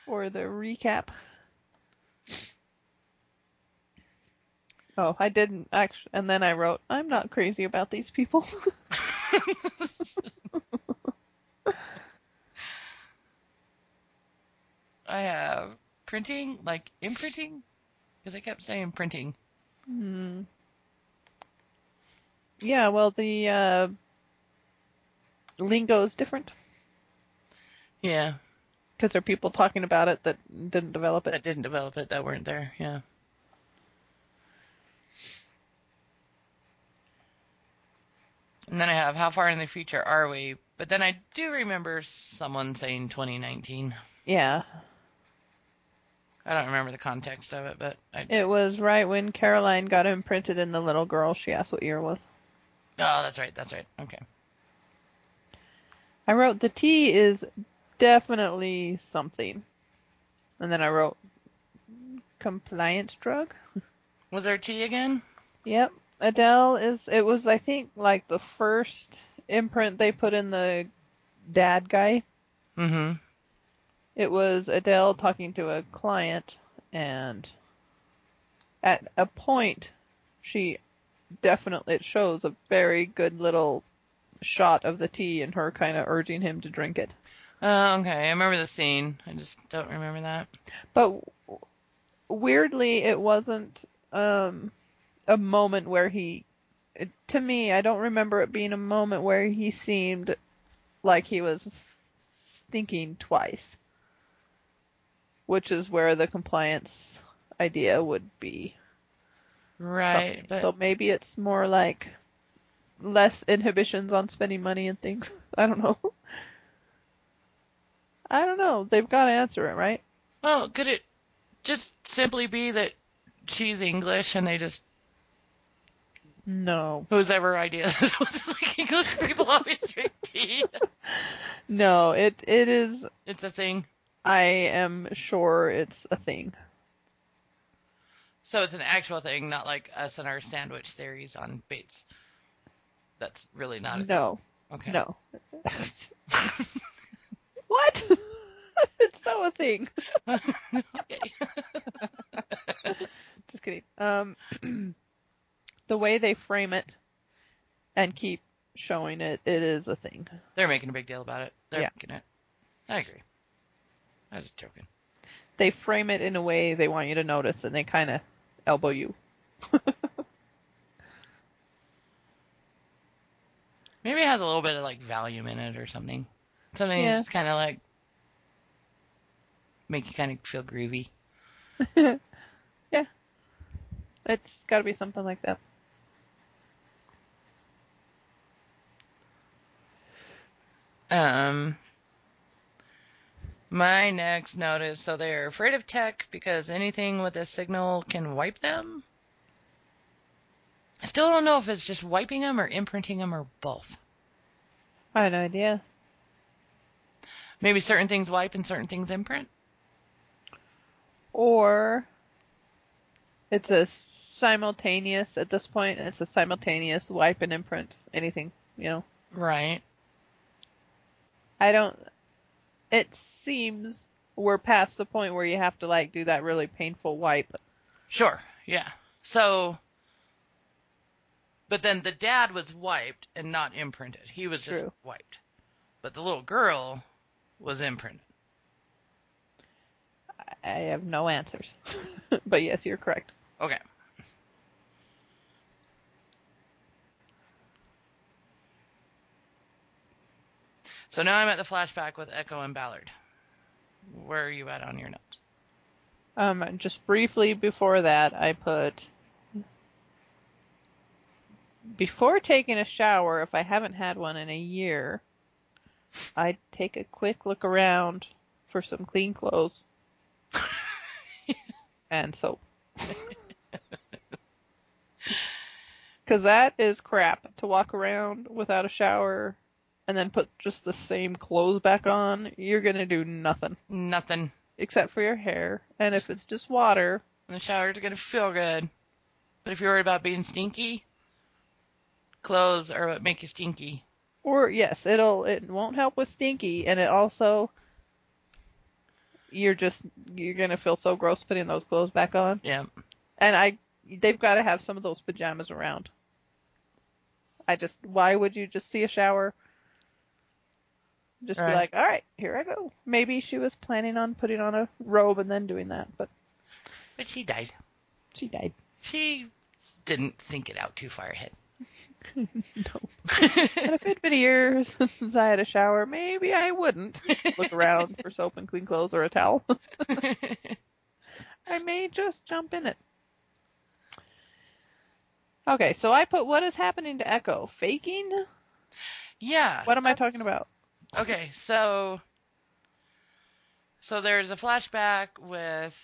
For the recap. Oh, I didn't actually, and then I wrote, I'm not crazy about these people. I have printing, like imprinting, because I kept saying printing. Hmm. Yeah, well, the uh, lingo is different Yeah, because there are people talking about it that didn't develop it. that didn't develop it, that weren't there. Yeah. And then I have how far in the future are we? But then I do remember someone saying 2019. Yeah, I don't remember the context of it, but I it was right when Caroline got imprinted in the little girl. She asked what year it was. Oh, that's right. That's right. Okay. I wrote the T is definitely something. And then I wrote compliance drug. Was there tea again? Yep. Adele is it was I think like the first imprint they put in the dad guy. Mm-hmm. It was Adele talking to a client and at a point she definitely it shows a very good little shot of the tea and her kind of urging him to drink it. Uh, okay. I remember the scene. I just don't remember that. But weirdly, it wasn't um, a moment where he. To me, I don't remember it being a moment where he seemed like he was thinking twice, which is where the compliance idea would be. Right. So maybe it's more like less inhibitions on spending money and things. I don't know. I don't know. They've got to answer it, right? well, could it just simply be that she's English and they just No. whose ever idea this was like English people always drink tea? No, it it is It's a thing. I am sure it's a thing. So it's an actual thing, not like us and our sandwich theories on Bates. That's really not a No. thing. Okay. No. what? it's so a thing. Just kidding. Um the way they frame it and keep showing it, it is a thing. They're making a big deal about it. They're Yeah. making it. I agree. I was joking. They frame it in a way they want you to notice and they kind of elbow you. Maybe it has a little bit of like Valium in it or something. Something Yeah. that's kind of like make you kind of feel groovy. Yeah, it's got to be something like that. Um, my next note is so they're afraid of tech because anything with a signal can wipe them. I still don't know if it's just wiping them or imprinting them or both. I had no idea. Maybe certain things wipe and certain things imprint. Or it's a simultaneous at this point. It's a simultaneous wipe and imprint. Anything, you know. Right. I don't. It seems we're past the point where you have to like do that really painful wipe. Sure. Yeah. So, but then the dad was wiped and not imprinted. He was just True. wiped. But the little girl was imprinted. I have no answers. but yes, you're correct. Okay. So now I'm at the flashback with Echo and Ballard. Where are you at on your notes? Um, just briefly before that, I put before taking a shower, if I haven't had one in a year, I'd take a quick look around for some clean clothes and soap. Because that is crap to walk around without a shower and then put just the same clothes back on. You're going to do nothing Nothing. except for your hair. And if it's just water, And the shower's gonna feel good. But if you're worried about being stinky, clothes are what make you stinky. Or yes, it'll it won't help with stinky, and it also you're just you're gonna feel so gross putting those clothes back on. Yeah. And I they've got to have some of those pajamas around. I just why would you just see a shower? Just Right. be like, all right, here I go. Maybe she was planning on putting on a robe and then doing that, but But she died. she died. She didn't think it out too far ahead. no. And if it'd been years since I had a shower, maybe I wouldn't look around for soap and clean clothes or a towel. I may just jump in it. Okay, so I put what is happening to Echo? Faking? yeah. What am I talking about? Okay, so so there's a flashback with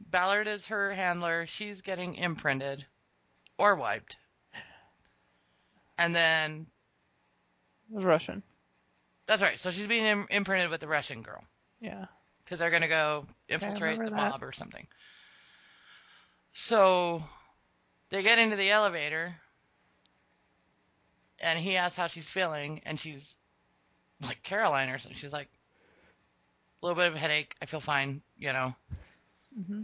Ballard as her handler. She's getting imprinted or wiped. and then was Russian. that's right. So she's being Im- imprinted with the Russian girl Yeah. because they're gonna go infiltrate the remember that. mob or something. So they get into the elevator, and he asks how she's feeling, and she's like Caroline or something. She's like, a little bit of a headache. I feel fine, you know. hmm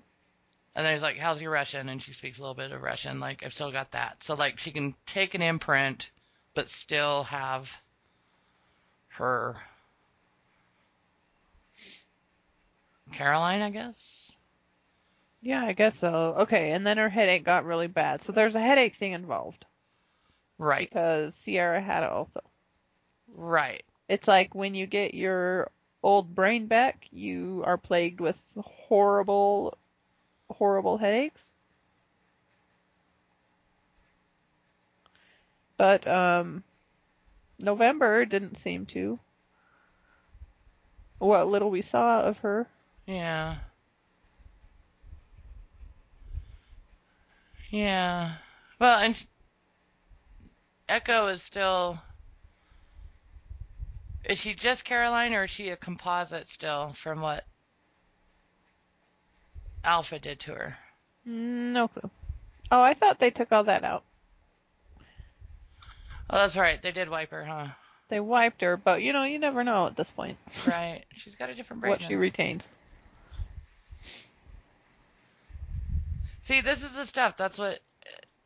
And then he's like, "How's your Russian?" And she speaks a little bit of Russian. Like, I've still got that. So like, she can take an imprint, but still have her Caroline, I guess. Yeah, I guess so. Okay, and then her headache got really bad. So there's a headache thing involved Right, because Sierra had it also. right. It's like when you get your old brain back, you are plagued with horrible, horrible headaches. But um, November didn't seem to. What little we saw of her. Yeah. Yeah. Well, and Echo is still. Is she just Caroline, or is she a composite still from what Alpha did to her? No clue. Oh, I thought they took all that out. Oh, that's right. They did wipe her, huh? They wiped her, but you know, you never know at this point Right. She's got a different brain. what she retains. See, this is the stuff. That's what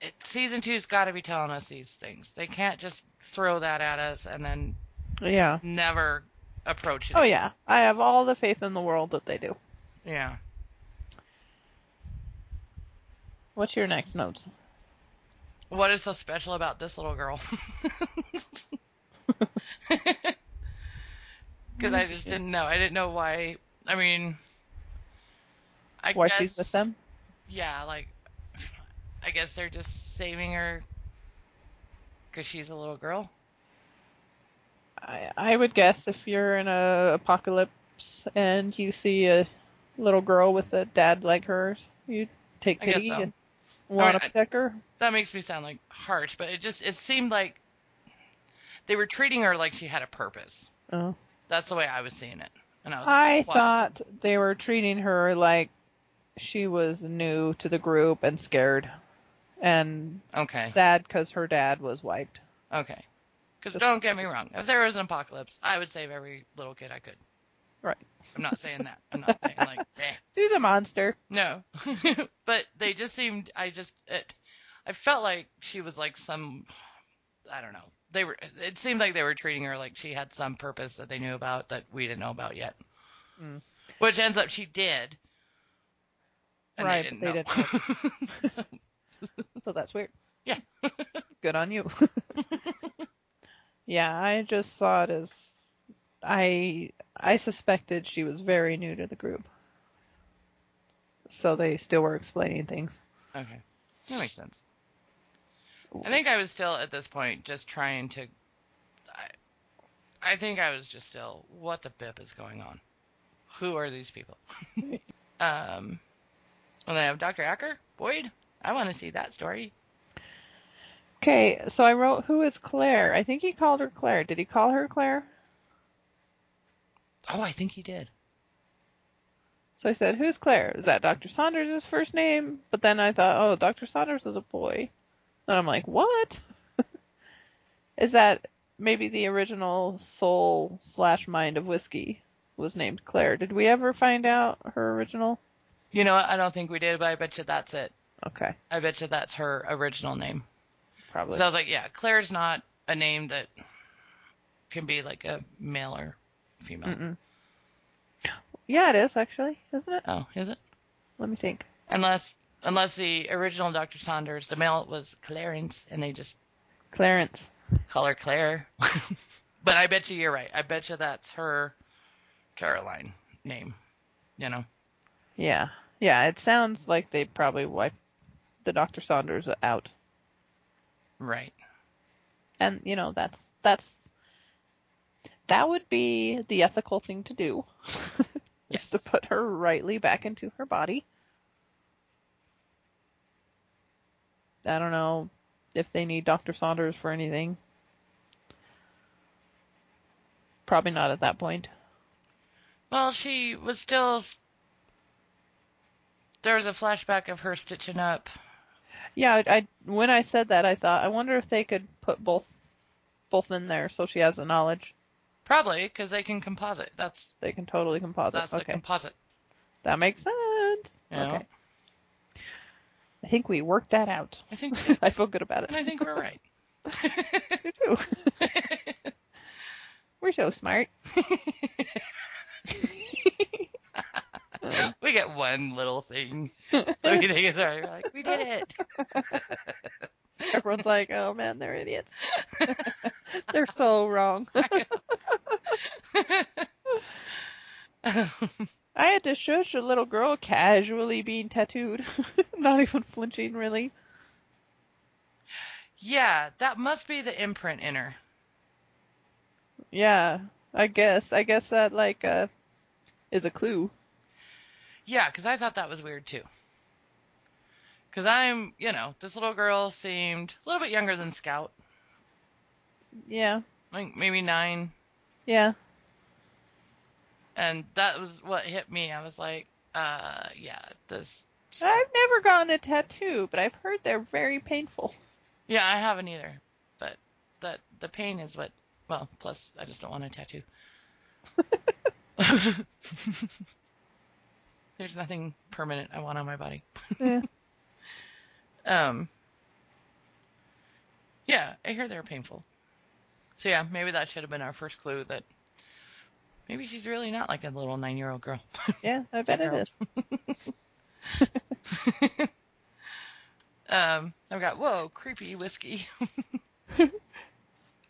it, season two's got to be telling us these things. They can't just throw that at us and then Yeah. never approach it. Oh yeah. I have all the faith in the world that they do. Yeah. What's your next notes? What is so special about this little girl? Because I just didn't know. I didn't know why. I mean, I Why guess, she's with them? Yeah, like, I guess they're just saving her because she's a little girl. I I would guess if you're in a apocalypse and you see a little girl with a dad like hers, you take I guess pity so. and want to protect her. That makes me sound like harsh, but it just it seemed like they were treating her like she had a purpose. Oh. That's the way I was seeing it, and I was I like, thought they were treating her like she was new to the group and scared and okay, sad because her dad was wiped. okay. Because don't get me wrong, if there was an apocalypse, I would save every little kid I could. Right. I'm not saying that. I'm not saying like, eh. She's a monster. no. but they just seemed. I just. It, I felt like she was like some. I don't know. They were. It seemed like they were treating her like she had some purpose that they knew about that we didn't know about yet. Mm. Which ends up she did. And Right, They didn't they know. So, So that's weird. Yeah. Good on you. Yeah, I just saw it as I I suspected she was very new to the group. So they still were explaining things. okay. That makes sense. I think I was still at this point just trying to. I, I think I was just still. What the bip is going on? Who are these people? um, and I have Dr. Acker Boyd. I want to see that story. Okay, so I wrote who is Claire? I think he called her Claire. Did he call her Claire? Oh, I think he did. So I said, Who's Claire? Is that Dr. Saunders' first name? But then I thought, oh, Dr. Saunders is a boy. And I'm like, what? is that maybe the original soul slash mind of whiskey was named Claire? Did we ever find out her original? You know? I don't think we did, but I bet you that's it. Okay, I bet you that's her original name. Probably. So I was like, yeah, Claire's not a name that can be like a male or female. Mm-mm. Yeah, it is actually, isn't it? Oh, is it? Let me think. Unless unless the original Dr. Saunders, the male was Clarence, and they just Clarence. call her Claire. but I bet you you're right. I bet you that's her Caroline name. You know? Yeah, yeah. It sounds like they probably wiped the Dr. Saunders out. Right. And you know, that's that's that would be the ethical thing to do. Yes. is to put her rightly back into her body. I don't know. if they need Dr. Saunders for anything. Probably not at that point. Well, she was still. There was a flashback of her stitching up. Yeah, I, I when I said that, I thought, I wonder if they could put both both in there so she has the knowledge. Probably because they can composite. That's They can totally composite. that's the composite. that makes sense. Yeah. Okay, I think we worked that out. I think, so. I feel good about it. and I think we're right. We do. We're so smart. We get one little thing we think is right. We're like, we did it. Everyone's like, "Oh man, they're idiots. they're so wrong." I had to shush a little girl casually being tattooed, not even flinching really. yeah, that must be the imprint in her. Yeah, I guess. I guess that like uh is a clue. Yeah, because I thought that was weird too. Because I'm, you know, this little girl seemed a little bit younger than Scout, Yeah, like maybe nine, yeah. and that was what hit me. I was like, uh, yeah, this. I've never gotten a tattoo, but I've heard they're very painful. Yeah, I haven't either, but that the pain is what. Well, plus I just don't want a tattoo. There's nothing permanent I want on my body. Yeah. Um. Yeah, I hear they're painful. So yeah, maybe that should have been our first clue that maybe she's really not like a little nine-year-old girl. Yeah, I bet it is. Um, I've got whoa, creepy whiskey.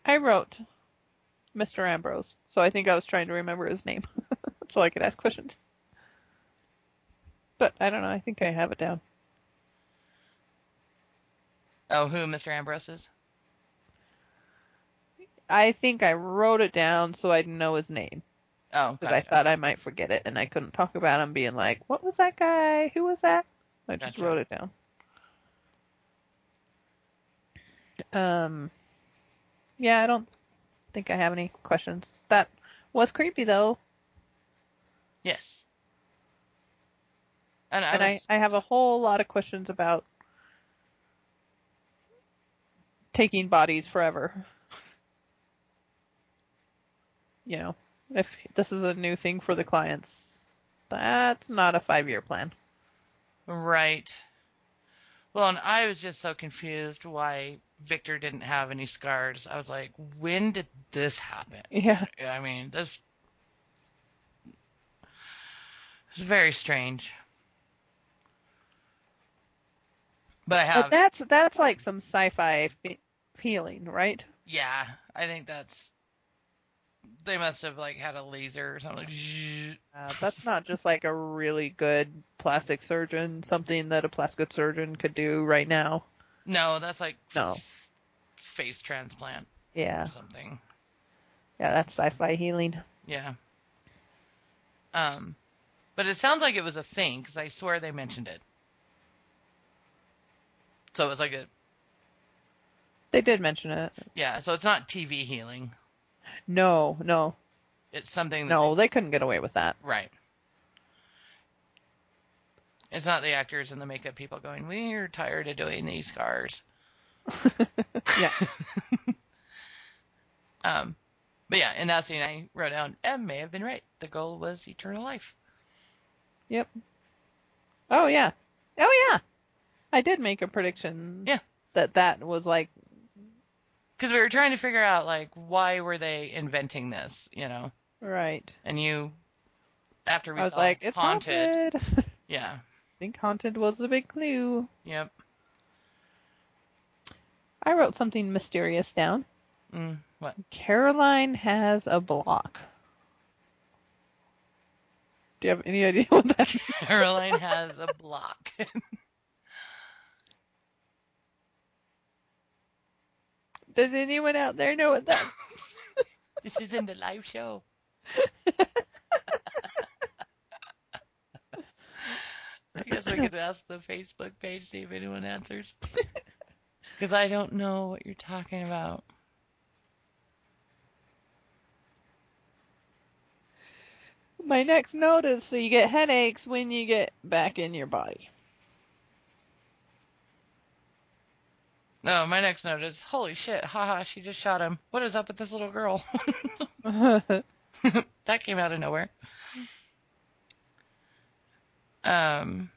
I wrote Mr. Ambrose, so I think I was trying to remember his name so I could ask questions. But I don't know, I think I have it down. Oh, who Mr. Ambrose is? I think I wrote it down so I'd know his name. Oh, Because I thought I might forget it and I couldn't talk about him being like, what was that guy? Who was that? I just Gotcha. wrote it down. Um, yeah, I don't think I have any questions. That was creepy though, Yes. And I was, I, I have a whole lot of questions about taking bodies forever. You know, if this is a new thing for the clients, that's not a five year plan. right. Well, and I was just so confused why Victor didn't have any scars. I was like, when did this happen? Yeah. I mean, this is very strange. But I have, But that's that's like some sci-fi fe- feeling, right? yeah, I think that's. They must have like had a laser or something. Uh, that's not just like a really good plastic surgeon, something that a plastic surgeon could do right now. no, that's like No. face transplant Yeah, or something. yeah, that's sci-fi healing. Yeah. Um, but it sounds like it was a thing because I swear they mentioned it. So it was like a They did mention it. yeah. So it's not TV healing. No, no, It's something. That no, they couldn't get away with that. right. It's not the actors and the makeup people going. We're tired of doing these scars. Yeah. Um, but yeah, in that scene I wrote down. M may have been right. The goal was eternal life. Yep. Oh yeah. Oh yeah. I did make a prediction. Yeah. That that was like Because we were trying to figure out like why were they inventing this, you know? right. And you, after we I was saw like, it's haunted, haunted. yeah, I think haunted was a big clue. yep, I wrote something mysterious down. mm, what? Caroline has a block. Do you have any idea what that? Caroline has a block. Does anyone out there know what that this isn't a live show. I guess we could ask the Facebook page see if anyone answers. Because I don't know what you're talking about. My next note is so you get headaches when you get back in your body. No, my next note is holy shit, haha, she just shot him. What is up with this little girl? that came out of nowhere. Um,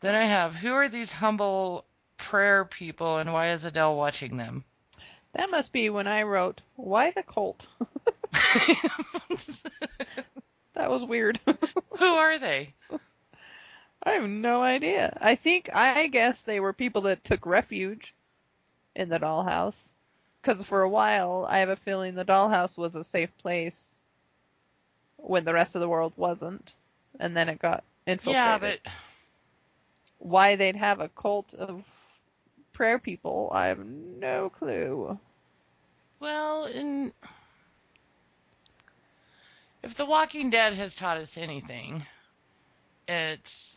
then I have who are these humble prayer people and why is Adele watching them? that must be when I wrote, Why the cult? that was weird. who are they? I have no idea. I think, I guess they were people that took refuge in the dollhouse. Because for a while, I have a feeling the dollhouse was a safe place when the rest of the world wasn't. And then it got infiltrated. Yeah, but Why they'd have a cult of prayer people, I have no clue. well, in if The Walking Dead has taught us anything, it's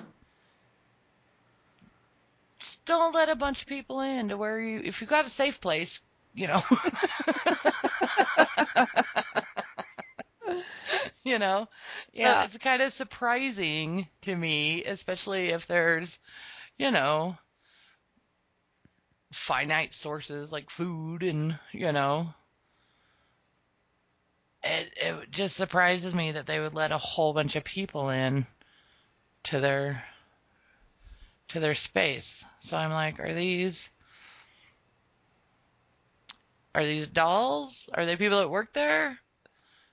just don't let a bunch of people in to where you if you've got a safe place, you know. you know. Yeah. So it's kind of surprising to me, especially if there's, you know, finite sources like food and, you know, it it just surprises me that they would let a whole bunch of people in to their to their space. So I'm like, are these are these dolls? Are they people that work there?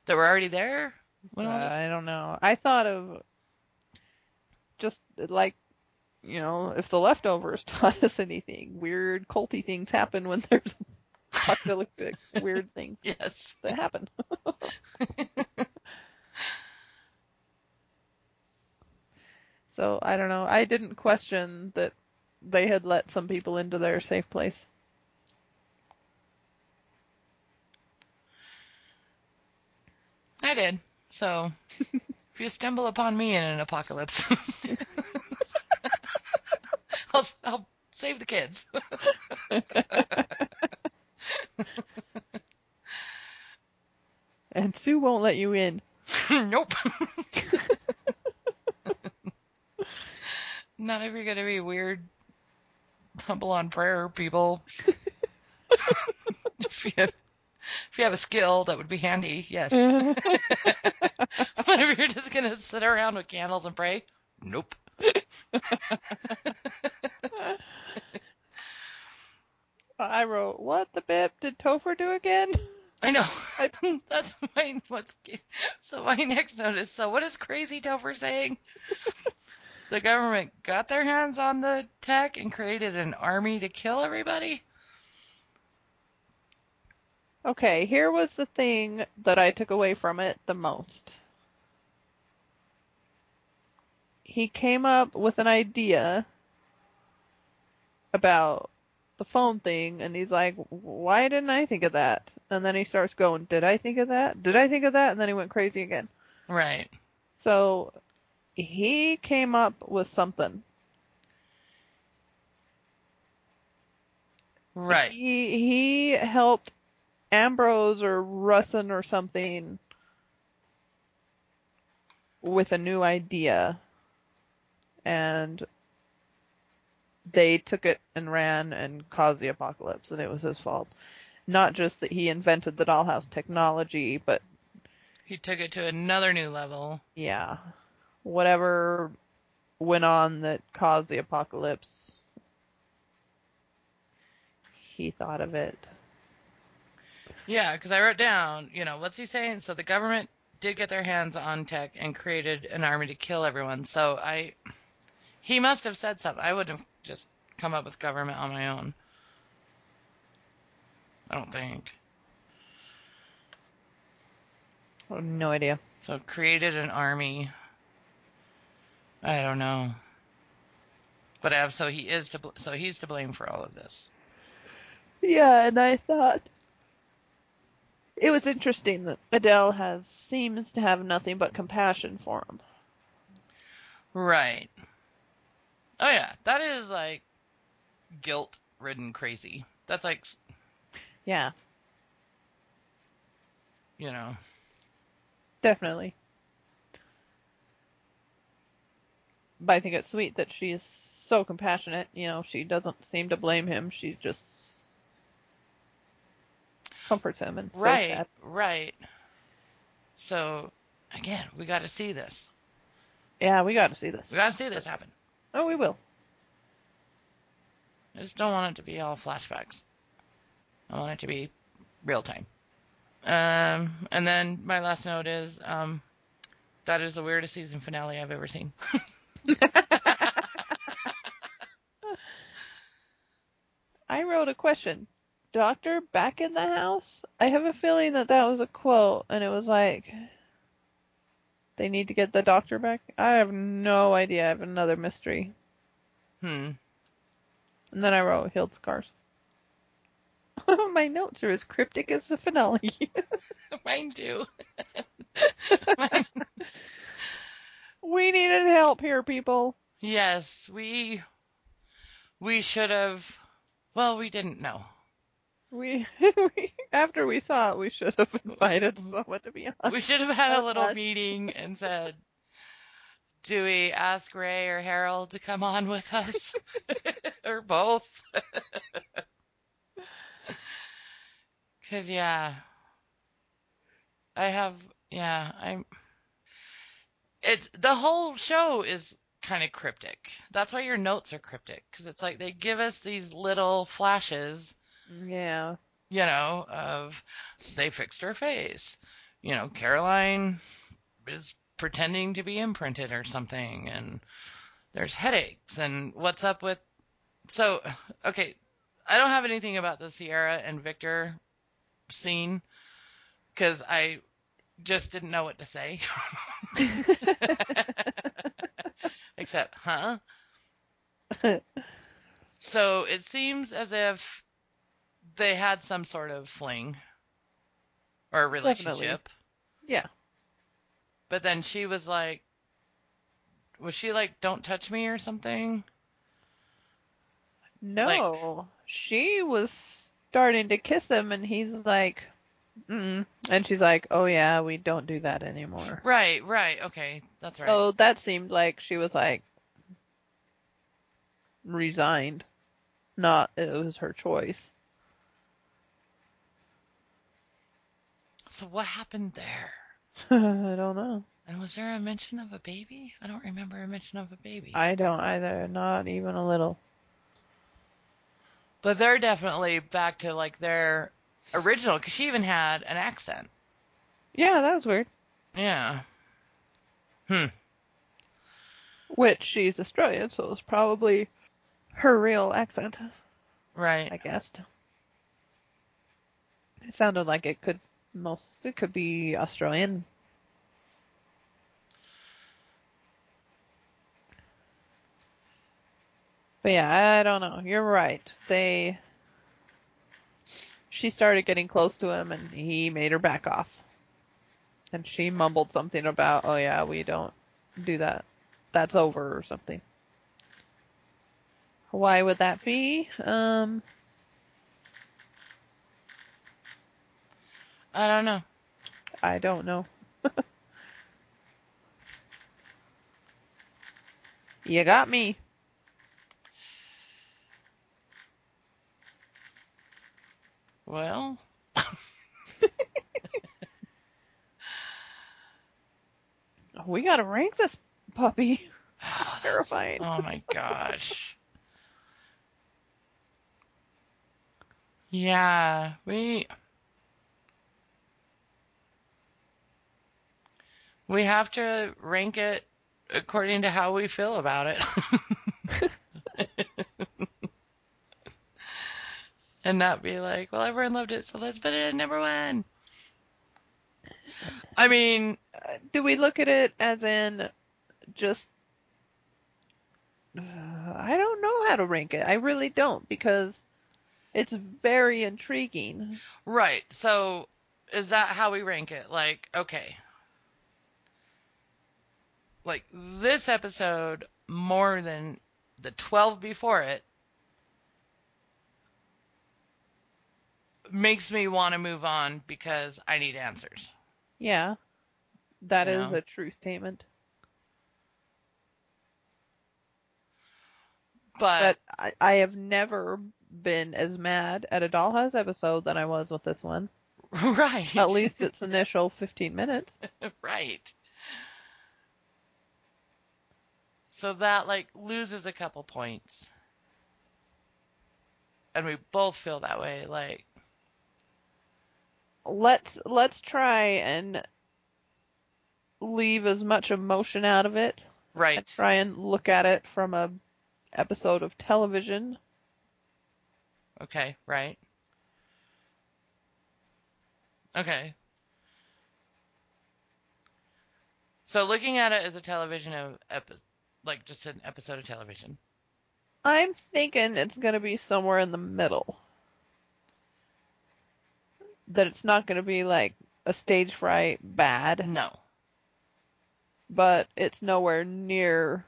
That were already there? When Uh, this I don't know. I thought of just like, you know, if the leftovers taught us anything, weird culty things happen when there's apocalyptic weird things Yes. that happen. so I don't know. I didn't question that they had let some people into their safe place. I did. So if you stumble upon me in an apocalypse, I'll, I'll save the kids. And Sue won't let you in. nope. Not if you're gonna be weird, humble on prayer people. if you have, if you have a skill, that would be handy. Yes. but if you're just gonna sit around with candles and pray, nope. I wrote, what the bip did Topher do again? I know. That's my what's so my next note is so what is crazy Topher saying? the government got their hands on the tech and created an army to kill everybody? Okay, here was the thing that I took away from it the most. He came up with an idea about the phone thing, and he's like, why didn't I think of that? And then he starts going, did I think of that? Did I think of that? And then he went crazy again. Right. So he came up with something. Right. He he helped Ambrose or Rossum or something with a new idea, and they took it and ran and caused the apocalypse, and it was his fault. Not just that he invented the dollhouse technology, but He took it to another new level. yeah, whatever went on that caused the apocalypse, he thought of it. Yeah, because I wrote down, you know, what's he saying? So the government did get their hands on tech and created an army to kill everyone. So I, he must have said something. I wouldn't have just come up with government on my own. I don't think. I have no idea. So created an army. I don't know. But I have, so he is to, bl- so he's to blame for all of this. Yeah, and I thought it was interesting that Adele has seems to have nothing but compassion for him. Right. Oh yeah, that is like guilt ridden crazy. That's like, Yeah, you know, definitely. But I think it's sweet that she's so compassionate. You know, she doesn't seem to blame him. She just comforts him and right, right. So again, we got to see this. Yeah, we got to see this. We got to see this happen. Oh, we will. I just don't want it to be all flashbacks. I want it to be real time. Um, and then my last note is, um, that is the weirdest season finale I've ever seen. I wrote a question. Doctor back in the house? I have a feeling that that was a quote, and it was like, they need to get the doctor back. I have no idea. I have another mystery. Hmm. And then I wrote healed scars. My notes are as cryptic as the finale. Mine too. we needed help here, people. Yes, we we should have. Well, we didn't know. We, we after we saw it, we should have invited mm-hmm. someone to be on. We should have had a little meeting and said, "Do we ask Ray or Harold to come on with us, or both?" Cause yeah, I have. Yeah, I'm. It's the whole show is kind of cryptic. That's why your notes are cryptic, because it's like they give us these little flashes Yeah. you know, of they fixed her face. You know, Caroline is pretending to be imprinted or something, and there's headaches, and what's up with. So, okay, I don't have anything about the Sierra and Victor scene because I just didn't know what to say. Except, huh? So it seems as if they had some sort of fling or a relationship. yeah. But then she was like, was she like, don't touch me or something? No, she was starting to kiss him, and he's like, mm. and she's like, "Oh yeah, we don't do that anymore." Right, right. Okay, that's right. So that seemed like she was like resigned, not it was her choice. So what happened there? I don't know. And was there a mention of a baby? I don't remember a mention of a baby. I don't either. Not even a little. But they're definitely back to like their original, because she even had an accent. Yeah, that was weird. Yeah. Hmm. Which she's Australian, so it was probably her real accent. Right. I guessed. It sounded like it could most it could be Australian. But yeah, I don't know. You're right. They she started getting close to him and he made her back off. And she mumbled something about, "Oh yeah, we don't do that. That's over or something." Why would that be? Um I don't know. I don't know. you got me. Well, We gotta rank this puppy. that's- Terrifying. Oh my gosh. Yeah, we we have to rank it according to how we feel about it. and not be like, well, everyone loved it, so let's put it at number one. I mean, Do we look at it as in just? Uh, I don't know how to rank it. I really don't because it's very intriguing. right. So is that how we rank it? Like, okay. Like this episode more than the 12 before it makes me want to move on because I need answers. Yeah. that You is know? a true statement. But, But I, I have never been as mad at a Dollhouse episode than I was with this one. right. At least its initial 15 minutes. right. So that like loses a couple points. And we both feel that way like Let's let's try and leave as much emotion out of it. and right. try and look at it from a episode of television. Okay, right. Okay. So looking at it as a television of epi- like just an episode of television. I'm thinking it's going to be somewhere in the middle. That it's not going to be like a stage fright bad, No. but it's nowhere near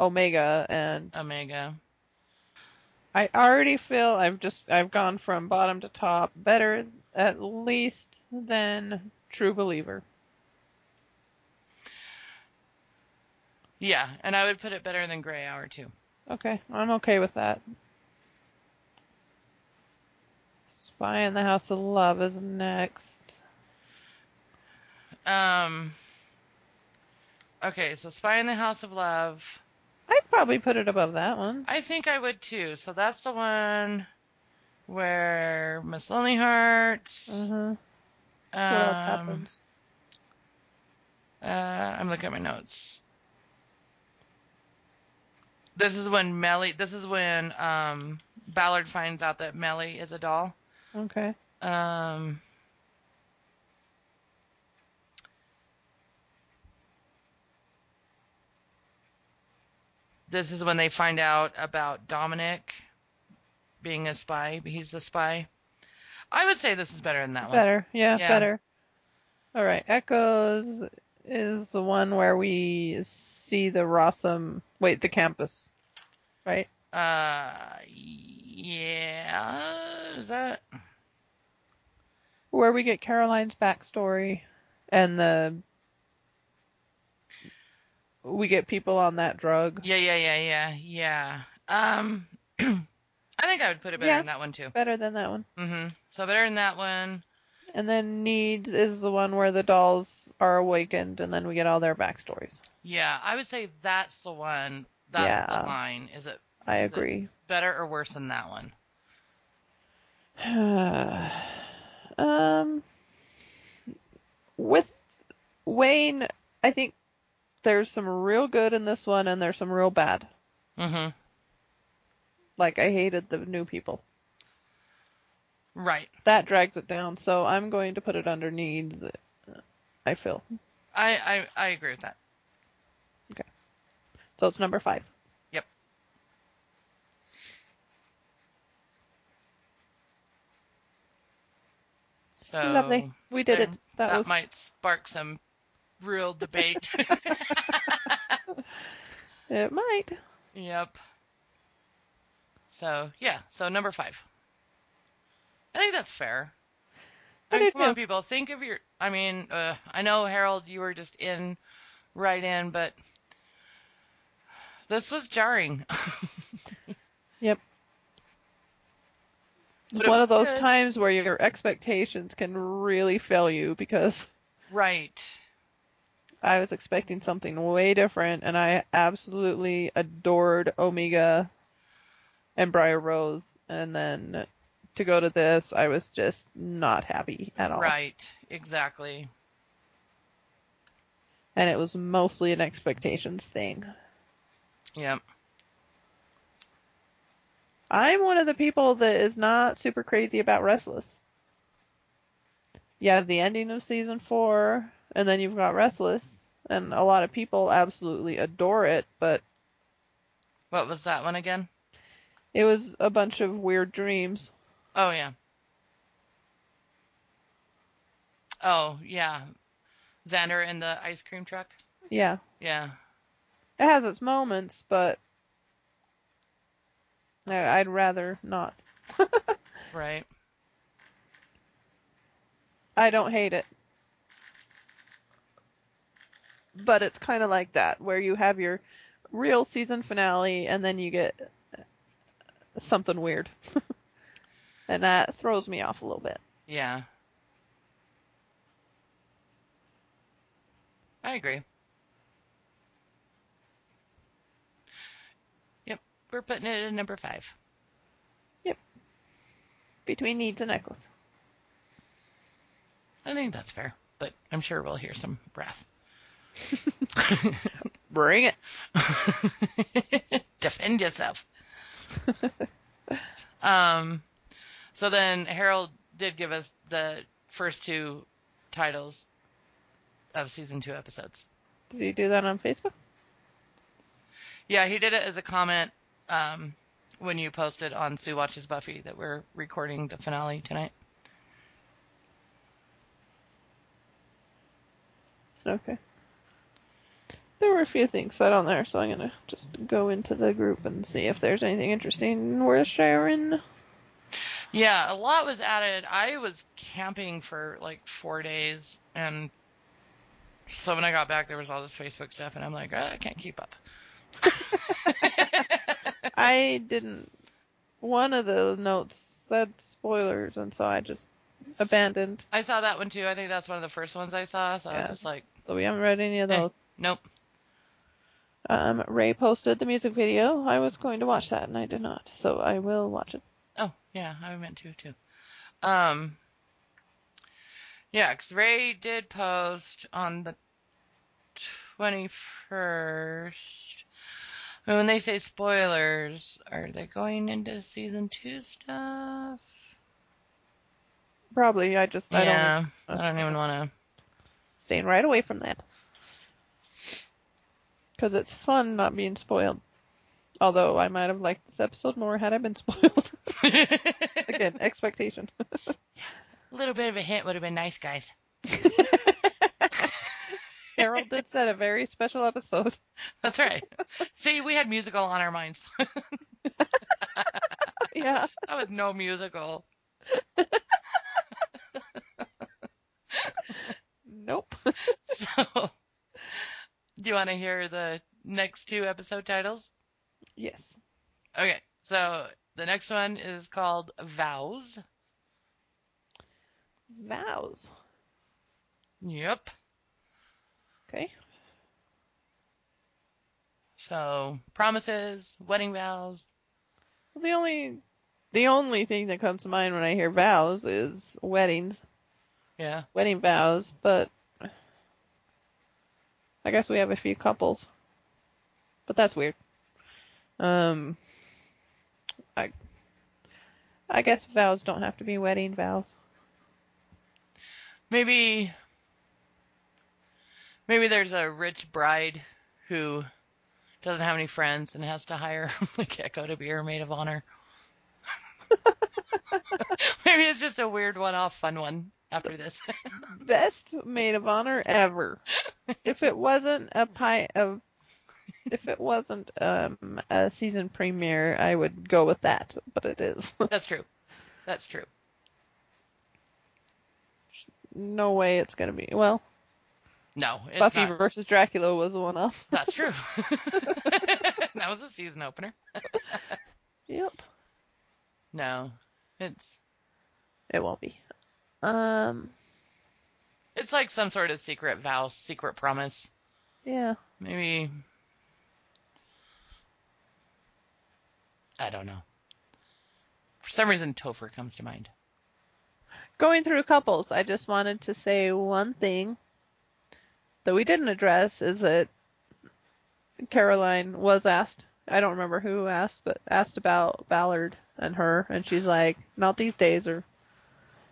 Omega and Omega. I already feel I've just I've gone from bottom to top better at least than True Believer. Yeah, and I would put it better than Gray Hour too. Okay, I'm okay with that. Spy in the House of Love is next. Um Okay, so Spy in the House of Love. I'd probably put it above that one. I think I would too. So that's the one where Miss Lonely Hearts. Uh-huh. What um, else happens? Uh, I'm looking at my notes. This is when Mellie. This is when um, Ballard finds out that Mellie is a doll. Okay. Um, this is when they find out about Dominic being a spy. He's the spy. I would say this is better than that one. Better. Yeah, Yeah. better. All right. Echoes is the one where we see the Rossum. Wait, the campus. Right? Uh, yeah. Is that? Where we get Caroline's backstory and the. We get people on that drug. Yeah, yeah, yeah, yeah, yeah. Um, I think I would put it better Yeah. than that one too. Better than that one. hmm So better than that one. And then Needs is the one where the dolls are awakened and then we get all their backstories. Yeah, I would say that's the one. That's Yeah. the line. Is it I Is it- agree. better or worse than that one? um, with Wayne, I think there's some real good in this one, and there's some real bad. hmm Like I hated the new people. Right. That drags it down, so I'm going to put it under needs. I feel I, I I agree with that. Okay. So. It's number five. Yep. So Lovely. We did it. That, that was might spark some real debate. it. Might. Yep. So yeah, so number five. I think that's fair. I I mean, come on, people. Think of your. I mean, uh, I know Harold, you were just in, right in, but this was jarring. Yep. But one of those good. times where your expectations can really fail you because right. I was expecting something way different, and I absolutely adored Omega and Briar Rose, and then to go to this, I was just not happy at all. Right. Exactly. And it was mostly an expectations thing. Yep. I'm one of the people that is not super crazy about Restless. You have the ending of season four, and then you've got Restless, and a lot of people absolutely adore it, but What was that one again? it was a bunch of weird dreams. Oh yeah. Oh, yeah. Xander in the ice cream truck. Yeah, Yeah. it has its moments, but I- I'd rather not. Right. I don't hate it. But it's kind of like that, where you have your real season finale and then you get something weird. and that throws me off a little bit. Yeah. I agree. Yep. We're putting it at number five. Yep. Between needs and echoes. I think that's fair, but I'm sure we'll hear some breath. Bring it. Defend yourself. um, so then Harold did give us the first two titles of season two episodes. Did you do that on Facebook? Yeah, he did it as a comment um, when you posted on Sue Watches Buffy that we're recording the finale tonight. Okay. There were a few things said on there, so I'm gonna just go into the group and see if there's anything interesting worth sharing. Yeah, a lot was added. I was camping for like four days, and so when I got back, there was all this Facebook stuff, and I'm like, "Ah, I can't keep up. I didn't. One of the notes said spoilers, and so I just abandoned. I saw that one too. I think that's one of the first ones I saw, so I was just like, So we haven't read any of Eh. those. nope. Um, Ray posted the music video. I was going to watch that, and I did not. So I will watch it. Oh, yeah, I meant to too. Um, yeah, because Ray did post on the 21st. And when they say spoilers, are they going into season two stuff? Probably. I just I don't. yeah, I don't even want to. Staying right away from that. Because it's fun not being spoiled. Although I might have liked this episode more had I been spoiled. Again, expectation. A little bit of a hint would have been nice, guys. Harold did said a very special episode. That's right. See, we had musical on our minds. Yeah. that was no musical. Nope. So, do you want to hear the next two episode titles? Yes. Okay, so the next one is called Vows. Vows. Yep. Okay. So, promises, wedding vows. Well, the only the only thing that comes to mind when I hear vows is weddings, Yeah. wedding vows, but I guess we have a few couples. But that's weird. Um I guess vows don't have to be wedding vows. Maybe maybe there's a rich bride who doesn't have any friends and has to hire like Echo to be her maid of honor. maybe it's just a weird one-off fun one after this. Best maid of honor ever. if it wasn't a pie of if it wasn't um a season premiere, I would go with that, but it is. That's true. That's true. no way it's gonna be. Well, No, Buffy not. versus Dracula was one off. That's true. that was a season opener. Yep. No, it's It won't be. Um. it's like some sort of secret vow, secret promise. Yeah. Maybe I don't know. For some reason, Topher comes to mind. Going through couples, I just wanted to say one thing that we didn't address is that Caroline was asked. I don't remember who asked, but asked about Ballard and her, and she's like, "Not these days," or,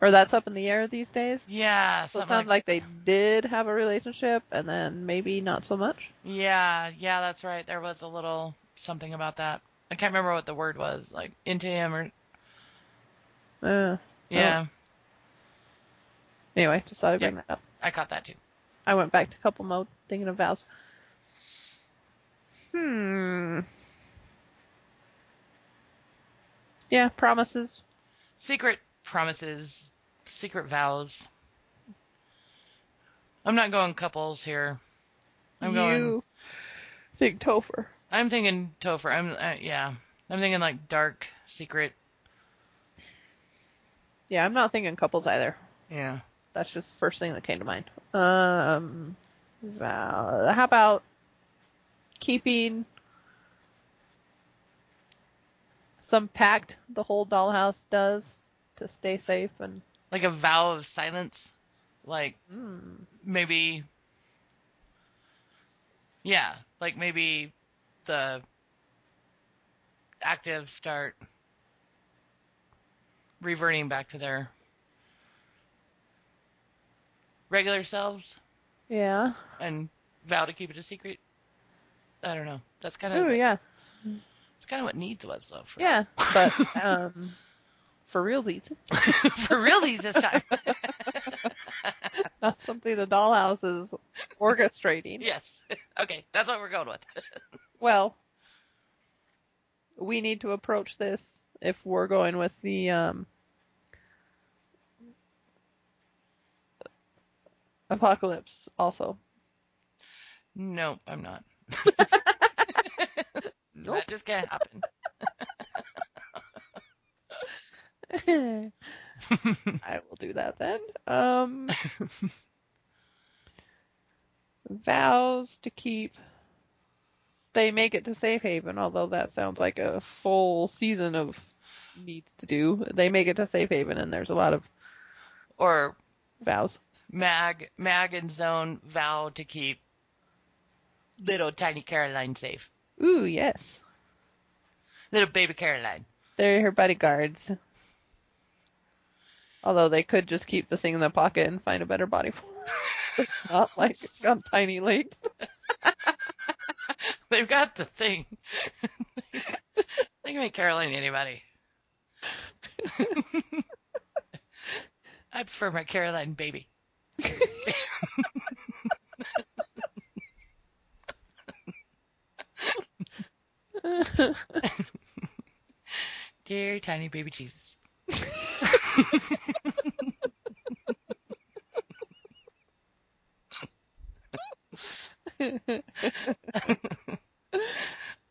or that's up in the air these days. Yeah, So it sounds like they did have a relationship, and then maybe not so much. Yeah, yeah, that's right. There was a little something about that. I can't remember what the word was, like into him or Uh, yeah. Anyway, just thought I'd bring that up. I caught that too. I went back to couple mode thinking of vows. Hmm. Yeah, promises. Secret promises, secret vows. I'm not going couples here. I'm you going. think Topher. I'm thinking Topher. I'm uh, yeah. I'm thinking like dark secret. Yeah, I'm not thinking couples either. Yeah. That's just the first thing that came to mind. Um. How about keeping some pact the whole dollhouse does to stay safe and Like a vow of silence. Like mm, maybe. Yeah, like maybe the active start reverting back to their regular selves yeah. and vow to keep it a secret. I don't know. That's kind of. Oh yeah, It's kind of what needs was though. For, yeah. But um, for realsies, for real realsies this time. not something the dollhouse is orchestrating. yes. Okay, that's what we're going with. Well, we need to approach this if we're going with the um, apocalypse. Also, No, I'm not. Nope. That just can't happen. I will do that then. Um, vows to keep. They make it to safe haven, although that sounds like a full season of needs to do. They make it to safe haven, and there's a lot of or vows. Mag, Mag and Zone vow to keep little tiny Caroline safe. Ooh, yes, Little baby Caroline. they're her bodyguards. Although they could just keep the thing in the pocket and find a better body for it. Not like on tiny legs. They've got the thing. they can make Caroline anybody. I prefer my Caroline baby. Dear tiny baby Jesus.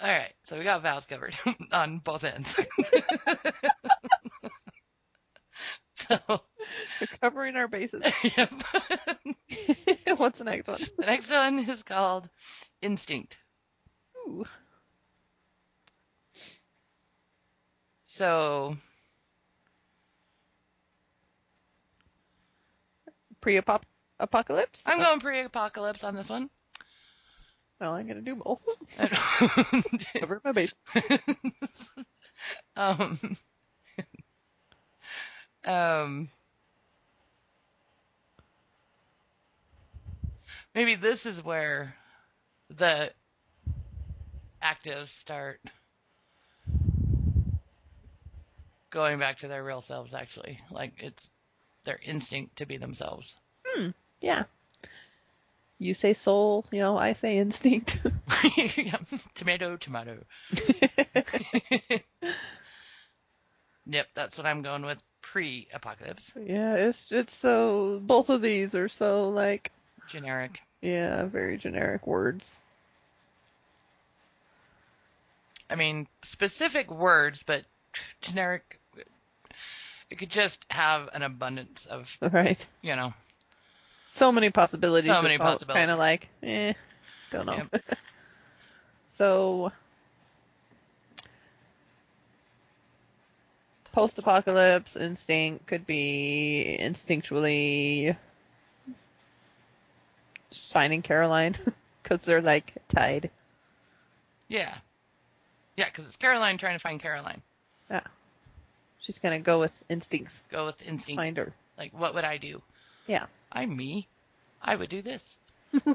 All right, so we got vows covered on both ends. so, We're covering our bases. yep. What's the next one? the next one is called instinct. Ooh. So, Pre-apocalypse? I'm going pre-apocalypse on this one. Well, I'm gonna do both. Cover my base. um, um, maybe this is where the actives start going back to their real selves, actually. Like, it's their instinct to be themselves. Hmm. Yeah. You say soul, you know, I say instinct. Tomato, tomato. Yep, that's what I'm going with pre-apocalypse. yeah, it's it's so both of these are so like Generic. yeah, very generic words. I mean, specific words, but generic. It could just have an abundance of, Right. you know. So many possibilities. So many possibilities. Kind of like, eh, don't know. Yep. so post-apocalypse instinct could be instinctually finding Caroline because they're like tied. Yeah. Yeah, because it's Caroline trying to find Caroline. Yeah. She's gonna go with instincts. Go with instincts. Find her. Like, what would I do? Yeah. I'm me. I would do this.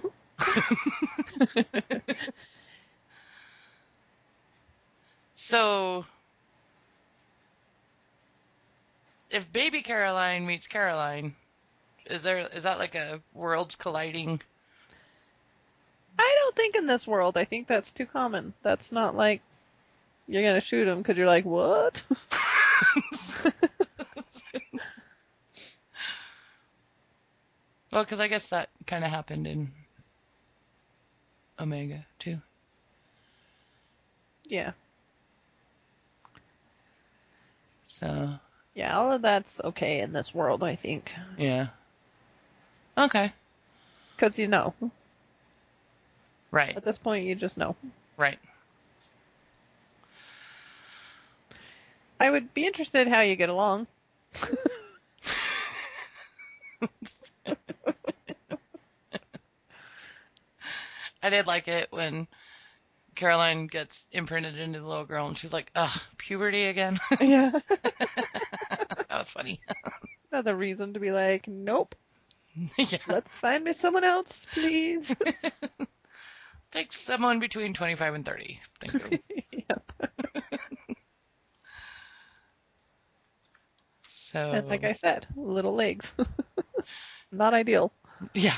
so, if baby Caroline meets Caroline, Is there is that like a worlds colliding? I don't think in this world. I think that's too common. That's not like you're gonna shoot him because you're like, what? well, because I guess that kind of happened in Omega too. yeah, So yeah. All of that's okay in this world. I think yeah. Okay. because you know Right. at this point you just know. Right. I would be interested how you get along. I did like it when Caroline gets imprinted into the little girl and she's like, ugh, puberty again. yeah. that was funny. Another reason to be like, nope. yeah. Let's find me someone else, please. Take someone between 25 and 30. Thank you. yep. So, And like I said, little legs. Not ideal. yeah.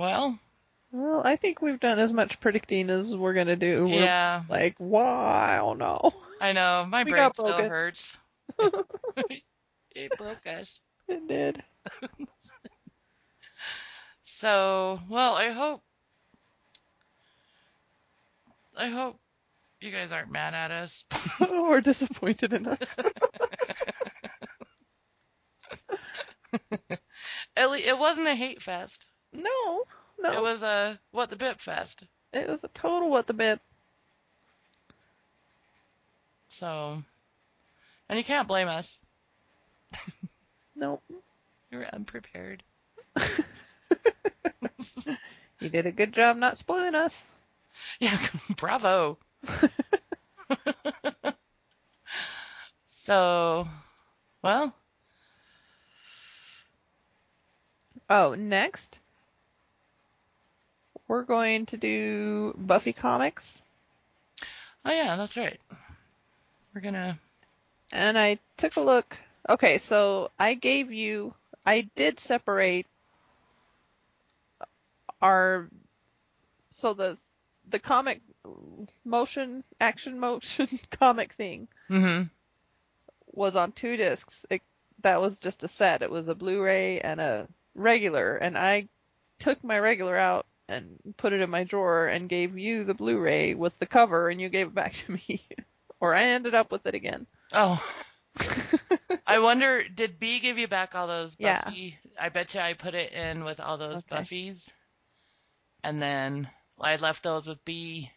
Well, Well, I think we've done as much predicting as we're gonna do. We're yeah, like, wow, no. I know. My We brain still hurts. it broke us. It did. So, well, I hope I hope you guys aren't mad at us. we're disappointed in us. At least it wasn't a hate fest. No, no. It was a what the bip fest. It was a total what the bit. So, and you can't blame us. Nope. You were unprepared. You did a good job not spoiling us. Yeah, bravo. so, well, Oh, next we're going to do Buffy comics, oh yeah, that's right. We're gonna. and I took a look. Okay, so I gave you. I did separate our. So the the comic motion action motion comic thing hmm was on two discs. It, that was just a set. It was a Blu-ray and a regular, and I took my regular out and put it in my drawer and gave you the Blu-ray with the cover, and you gave it back to me, or I ended up with it again. Oh, I wonder, did B give you back all those Yeah. I bet you I put it in with all those Okay. Buffies, and then I left those with B.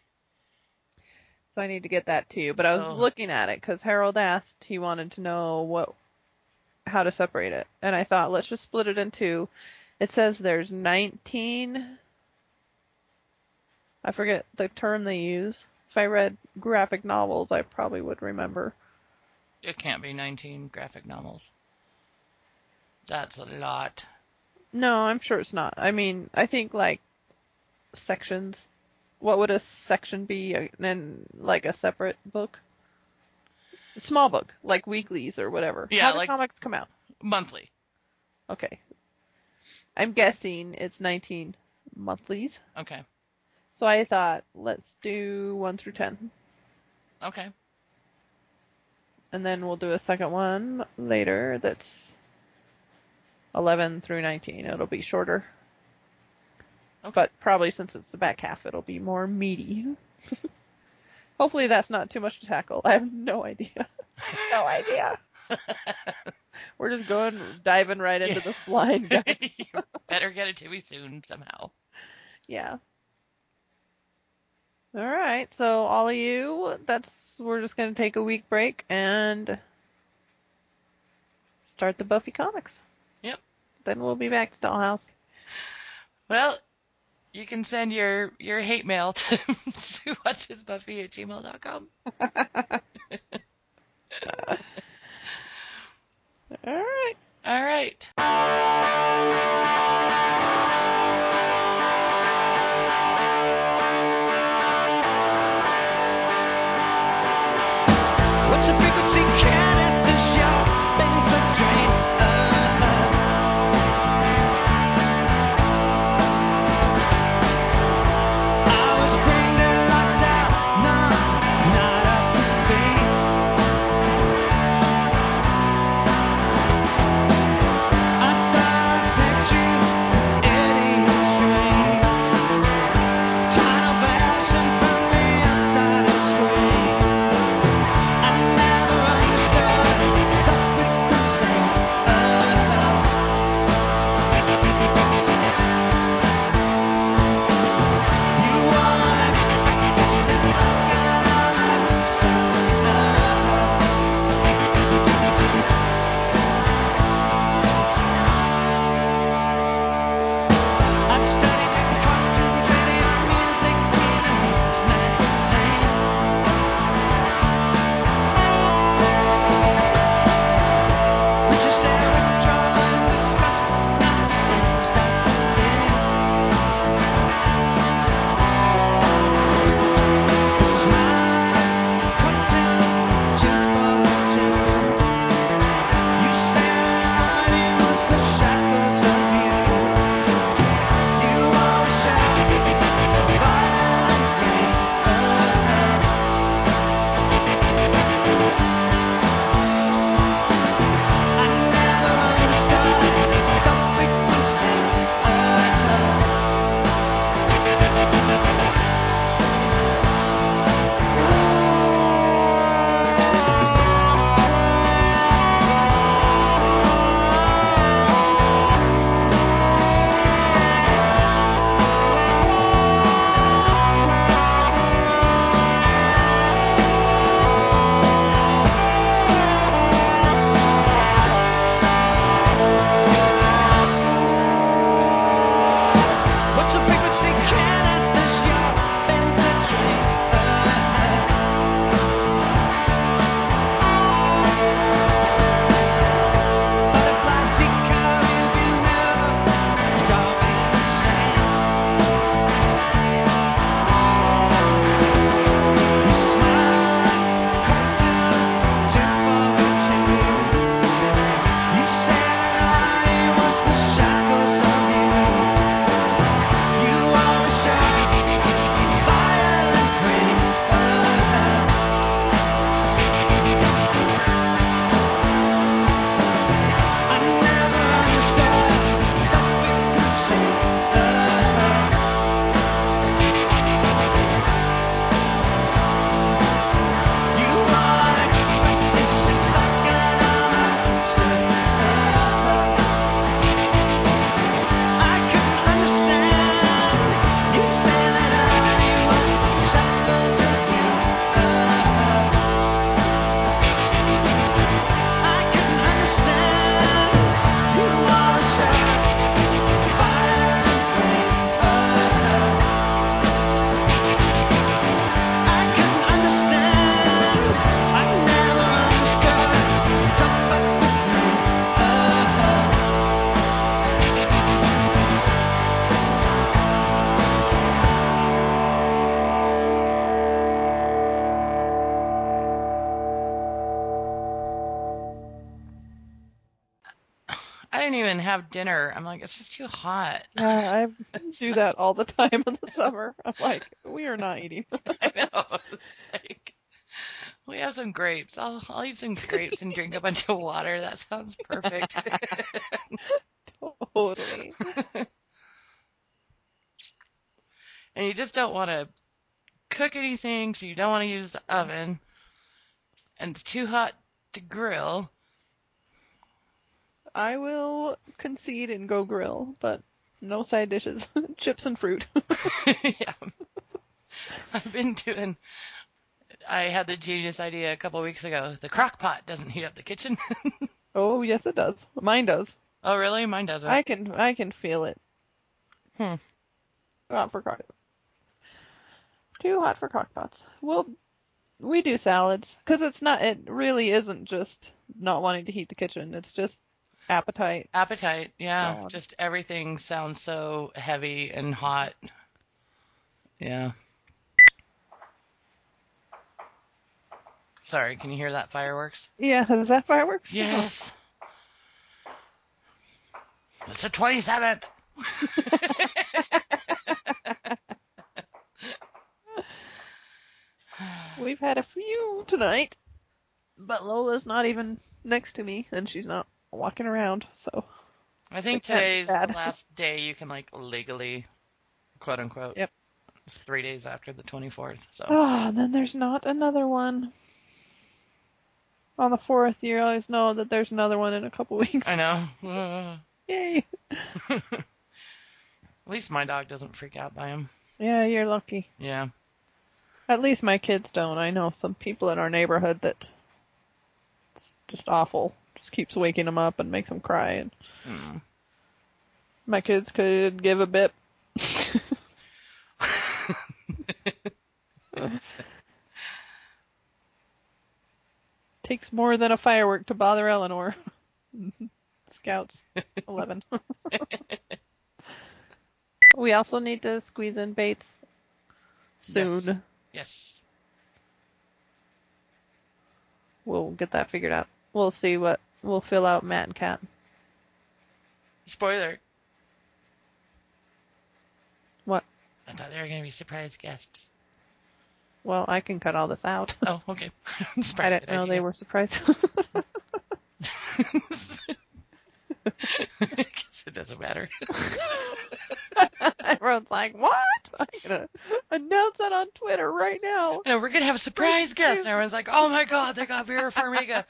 so I need to get that too. But I was looking at it because Harold asked he wanted to know what how to separate it, and I thought let's just split it in two. It says there's 19. I forget the term they use. If I read graphic novels, I probably would remember. It can't be 19 graphic novels. That's a lot. No, I'm sure it's not. I mean, I think like sections. What would a section be? And then like a separate book? A small book, like weeklies or whatever. Yeah, How do like- comics come out? Monthly. Okay. I'm guessing it's 19 monthlies. Okay. So I thought, let's do 1 through 10. Okay. And then we'll do a second one later that's 11 through 19. It'll be shorter. Okay. But probably since it's the back half, it'll be more meaty. Hopefully that's not too much to tackle. I have no idea. no idea. We're just going, diving right into Yeah. this blind guy. better get it to me soon somehow. Yeah. All right. So all of you, that's we're just gonna take a week break and start the Buffy comics. Yep. Then we'll be back to Dollhouse. Well, you can send your, your hate mail to SueWatchesBuffy at gmail.com. All right. All right. Benzene dinner. I'm like, it's just too hot. Yeah, I do that all the time in the summer. I'm like, we are not eating. I know. It's like, we have some grapes. I'll, I'll eat some grapes and drink a bunch of water. That sounds perfect. totally. and you just don't want to cook anything, so you don't want to use the oven. And it's too hot to grill. I will concede and go grill, but no side dishes, chips and fruit. yeah. I've been doing. I had the genius idea a couple weeks ago. The crock pot doesn't heat up the kitchen. oh, yes, it does. Mine does. oh, really? Mine doesn't. I can I can feel it. Hmm. Not for crock. Too hot for crock pots. Well, we do salads because it's not. It really isn't just not wanting to heat the kitchen. It's just appetite. Appetite, yeah. Gone. Just everything sounds so heavy and hot. Yeah. Sorry, can you hear that fireworks? Yeah, is that fireworks? Yes. It's the 27th. We've had a few tonight, but Lola's not even next to me, and she's not walking around. So I think Like, today's the last day you can like legally, quote unquote. Yep. It's three days after the 24th. So ah, and then there's not another one. On the fourth, you always know that there's another one in a couple weeks. I know. Yay! At least my dog doesn't freak out by him. Yeah, you're lucky. Yeah. At least my kids don't. I know some people in our neighborhood that it's just awful. Just keeps waking them up and makes them cry. And Hmm. my kids could give a bit. Takes more than a firework to bother Eleanor. Scouts 11. we also need to squeeze in Bates soon. Yes. Yes. We'll get that figured out. We'll see what we'll fill out Matt and Cat. Spoiler. What? I thought they were going to be surprise guests. Well, I can cut all this out. Oh, okay. I didn't know they were surprised. I guess it doesn't matter. Everyone's like, "What?" I'm gonna announce that on Twitter right now. No, we're gonna have a surprise guest. And everyone's like, "Oh my god, they got Vera Farmiga."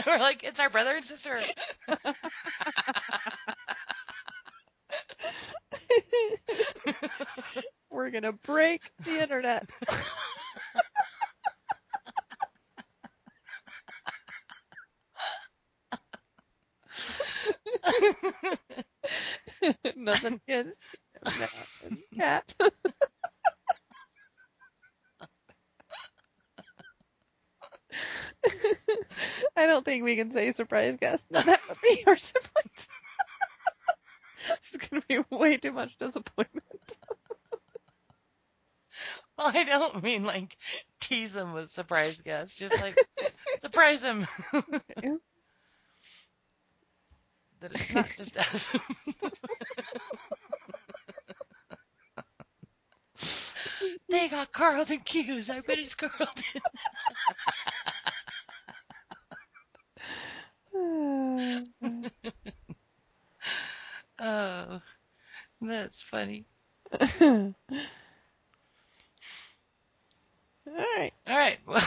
we're like, "It's our brother and sister." We're gonna break the internet. Nothing and Cat. I don't think we can say surprise guest. No, that would be our siblings. this is gonna be way too much disappointment. Well, I don't mean like tease him with surprise guests, just like surprise him. that it's not just us. they got Carlton Hughes. I bet it's Carlton. Oh, that's funny. All right. All right. Well,